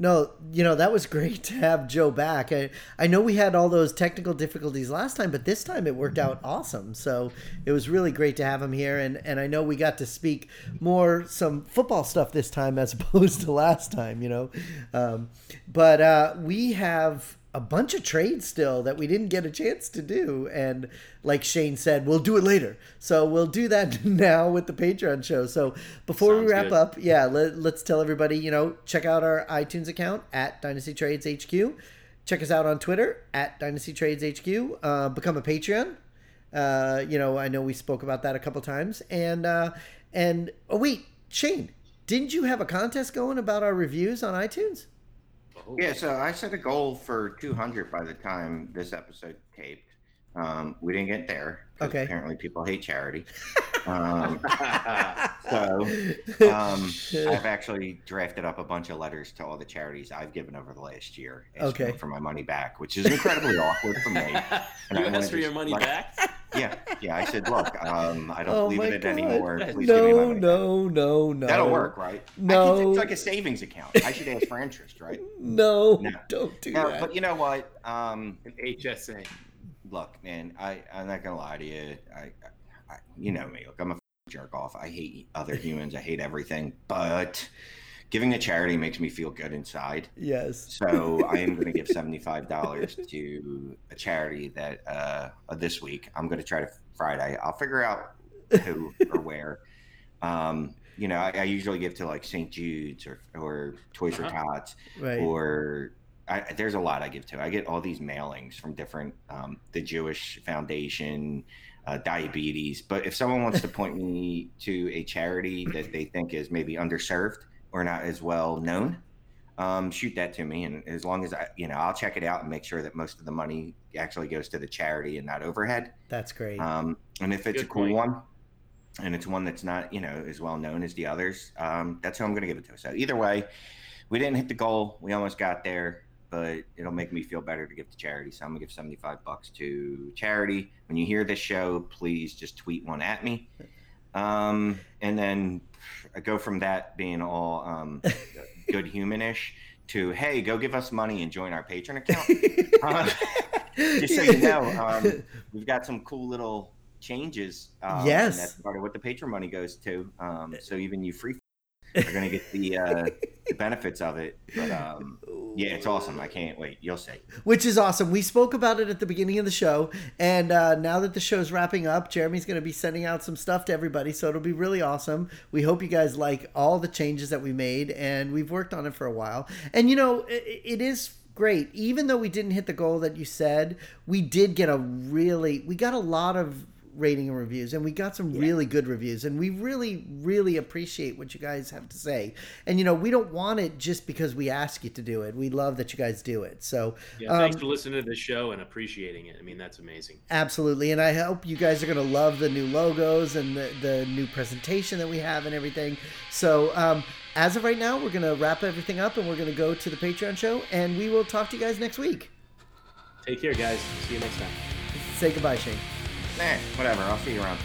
[SPEAKER 1] No, you know, that was great to have Joe back. I, I know we had all those technical difficulties last time, but this time it worked out awesome. So it was really great to have him here. And, and I know we got to speak more some football stuff this time as opposed to last time, you know. Um, but uh, we have a bunch of trades still that we didn't get a chance to do. And like Shane said, we'll do it later. So we'll do that now with the Patreon show. So before we wrap
[SPEAKER 2] good.
[SPEAKER 1] up, yeah, let, let's tell everybody, you know, check out our iTunes account at Dynasty Trades HQ. Check us out on Twitter at Dynasty Trades HQ. Uh, become a Patreon. Uh, you know, I know we spoke about that a couple times. And uh, and oh wait, Shane, didn't you have a contest going about our reviews on iTunes?
[SPEAKER 2] Oh,
[SPEAKER 3] Yeah, so I set a goal for 200 by the time this episode taped. Um, we didn't get there. 'Cause
[SPEAKER 1] Okay.
[SPEAKER 3] Apparently, people hate charity. Um, so um, I've actually drafted up a bunch of letters to all the charities I've given over the last year, asking
[SPEAKER 1] Okay.
[SPEAKER 3] for my money back, which is incredibly awkward for me.
[SPEAKER 2] you
[SPEAKER 3] I
[SPEAKER 2] asked for your money
[SPEAKER 3] let-
[SPEAKER 2] back?
[SPEAKER 3] Yeah, yeah. I said, look, um, I don't
[SPEAKER 1] Oh
[SPEAKER 3] believe in it
[SPEAKER 1] God.
[SPEAKER 3] anymore. Please give me my
[SPEAKER 1] No,
[SPEAKER 3] money.
[SPEAKER 1] no, no, no.
[SPEAKER 3] That'll work, right? I
[SPEAKER 1] No.
[SPEAKER 3] think it's like a savings account. I should ask for interest, right?
[SPEAKER 1] No,
[SPEAKER 3] No.
[SPEAKER 1] don't do
[SPEAKER 3] No,
[SPEAKER 1] that.
[SPEAKER 3] but you know what? Um,
[SPEAKER 2] An HSA.
[SPEAKER 3] Look, man, I I'm not gonna lie to you. I, I you know me. Look, I'm a f- jerk off. I hate other humans. I hate everything. But giving to charity makes me feel good inside.
[SPEAKER 1] yes.
[SPEAKER 3] So I am going to give seventy five dollars to a charity that uh, this week I'm going to try to Friday. I'll figure out who or where. Um, you know, I, I usually give to like St. Jude's or or Toys for
[SPEAKER 2] Uh-huh.
[SPEAKER 3] Tots
[SPEAKER 1] Right.
[SPEAKER 3] or I, there's a lot I give to. I get all these mailings from different, um, the Jewish Foundation, uh, diabetes. But if someone wants to point me to a charity that they think is maybe underserved or not as well known, um, shoot that to me. And as long as I, you know, I'll check it out and make sure that most of the money actually goes to the charity and not overhead.
[SPEAKER 1] That's great.
[SPEAKER 3] Um, and if it's
[SPEAKER 2] Good
[SPEAKER 3] a cool
[SPEAKER 2] point.
[SPEAKER 3] one, and it's one that's not, you know, as well known as the others, um, that's who I'm going to give it to. So either way, we didn't hit the goal. We almost got there, but it'll make me feel better to give to charity. So I'm gonna give 75 bucks to charity. When you hear this show, please just tweet one at me. Um, and then I go from that being all um, good humanish to hey, go give us money and join our Patreon account. Uh, just so you know, um, we've got some cool little changes. Um,
[SPEAKER 1] Yes.
[SPEAKER 3] and that's part of what the Patreon money goes to. Um, so even you free are to get the, uh, the benefits of it. But um, yeah, it's awesome. I can't wait. You'll see.
[SPEAKER 1] Which is awesome. We spoke about it at the beginning of the show, and uh, now that the show's wrapping up, Jeremy's going to be sending out some stuff to everybody, so it'll be really awesome. We hope you guys like all the changes that we made, and we've worked on it for a while. And you know, it, it is great. Even though we didn't hit the goal that you said, we did get a really, we got a lot of rating and reviews and we got some really good reviews and we really really appreciate what you guys have to say and you know we don't want it just because we ask you to do it we love that you guys do it so
[SPEAKER 2] Yeah, thanks
[SPEAKER 1] um,
[SPEAKER 2] for listening to the show and appreciating it. I mean, that's amazing.
[SPEAKER 1] Absolutely, and I hope you guys are going to love the new logos and the, the new presentation that we have and everything. So, um, as of right now, we're going to wrap everything up and we're going to go to the Patreon show, and we will talk to you guys next week.
[SPEAKER 2] Take care, guys. See you next time.
[SPEAKER 1] Say goodbye, Shane.
[SPEAKER 3] Whatever. I'll see you around.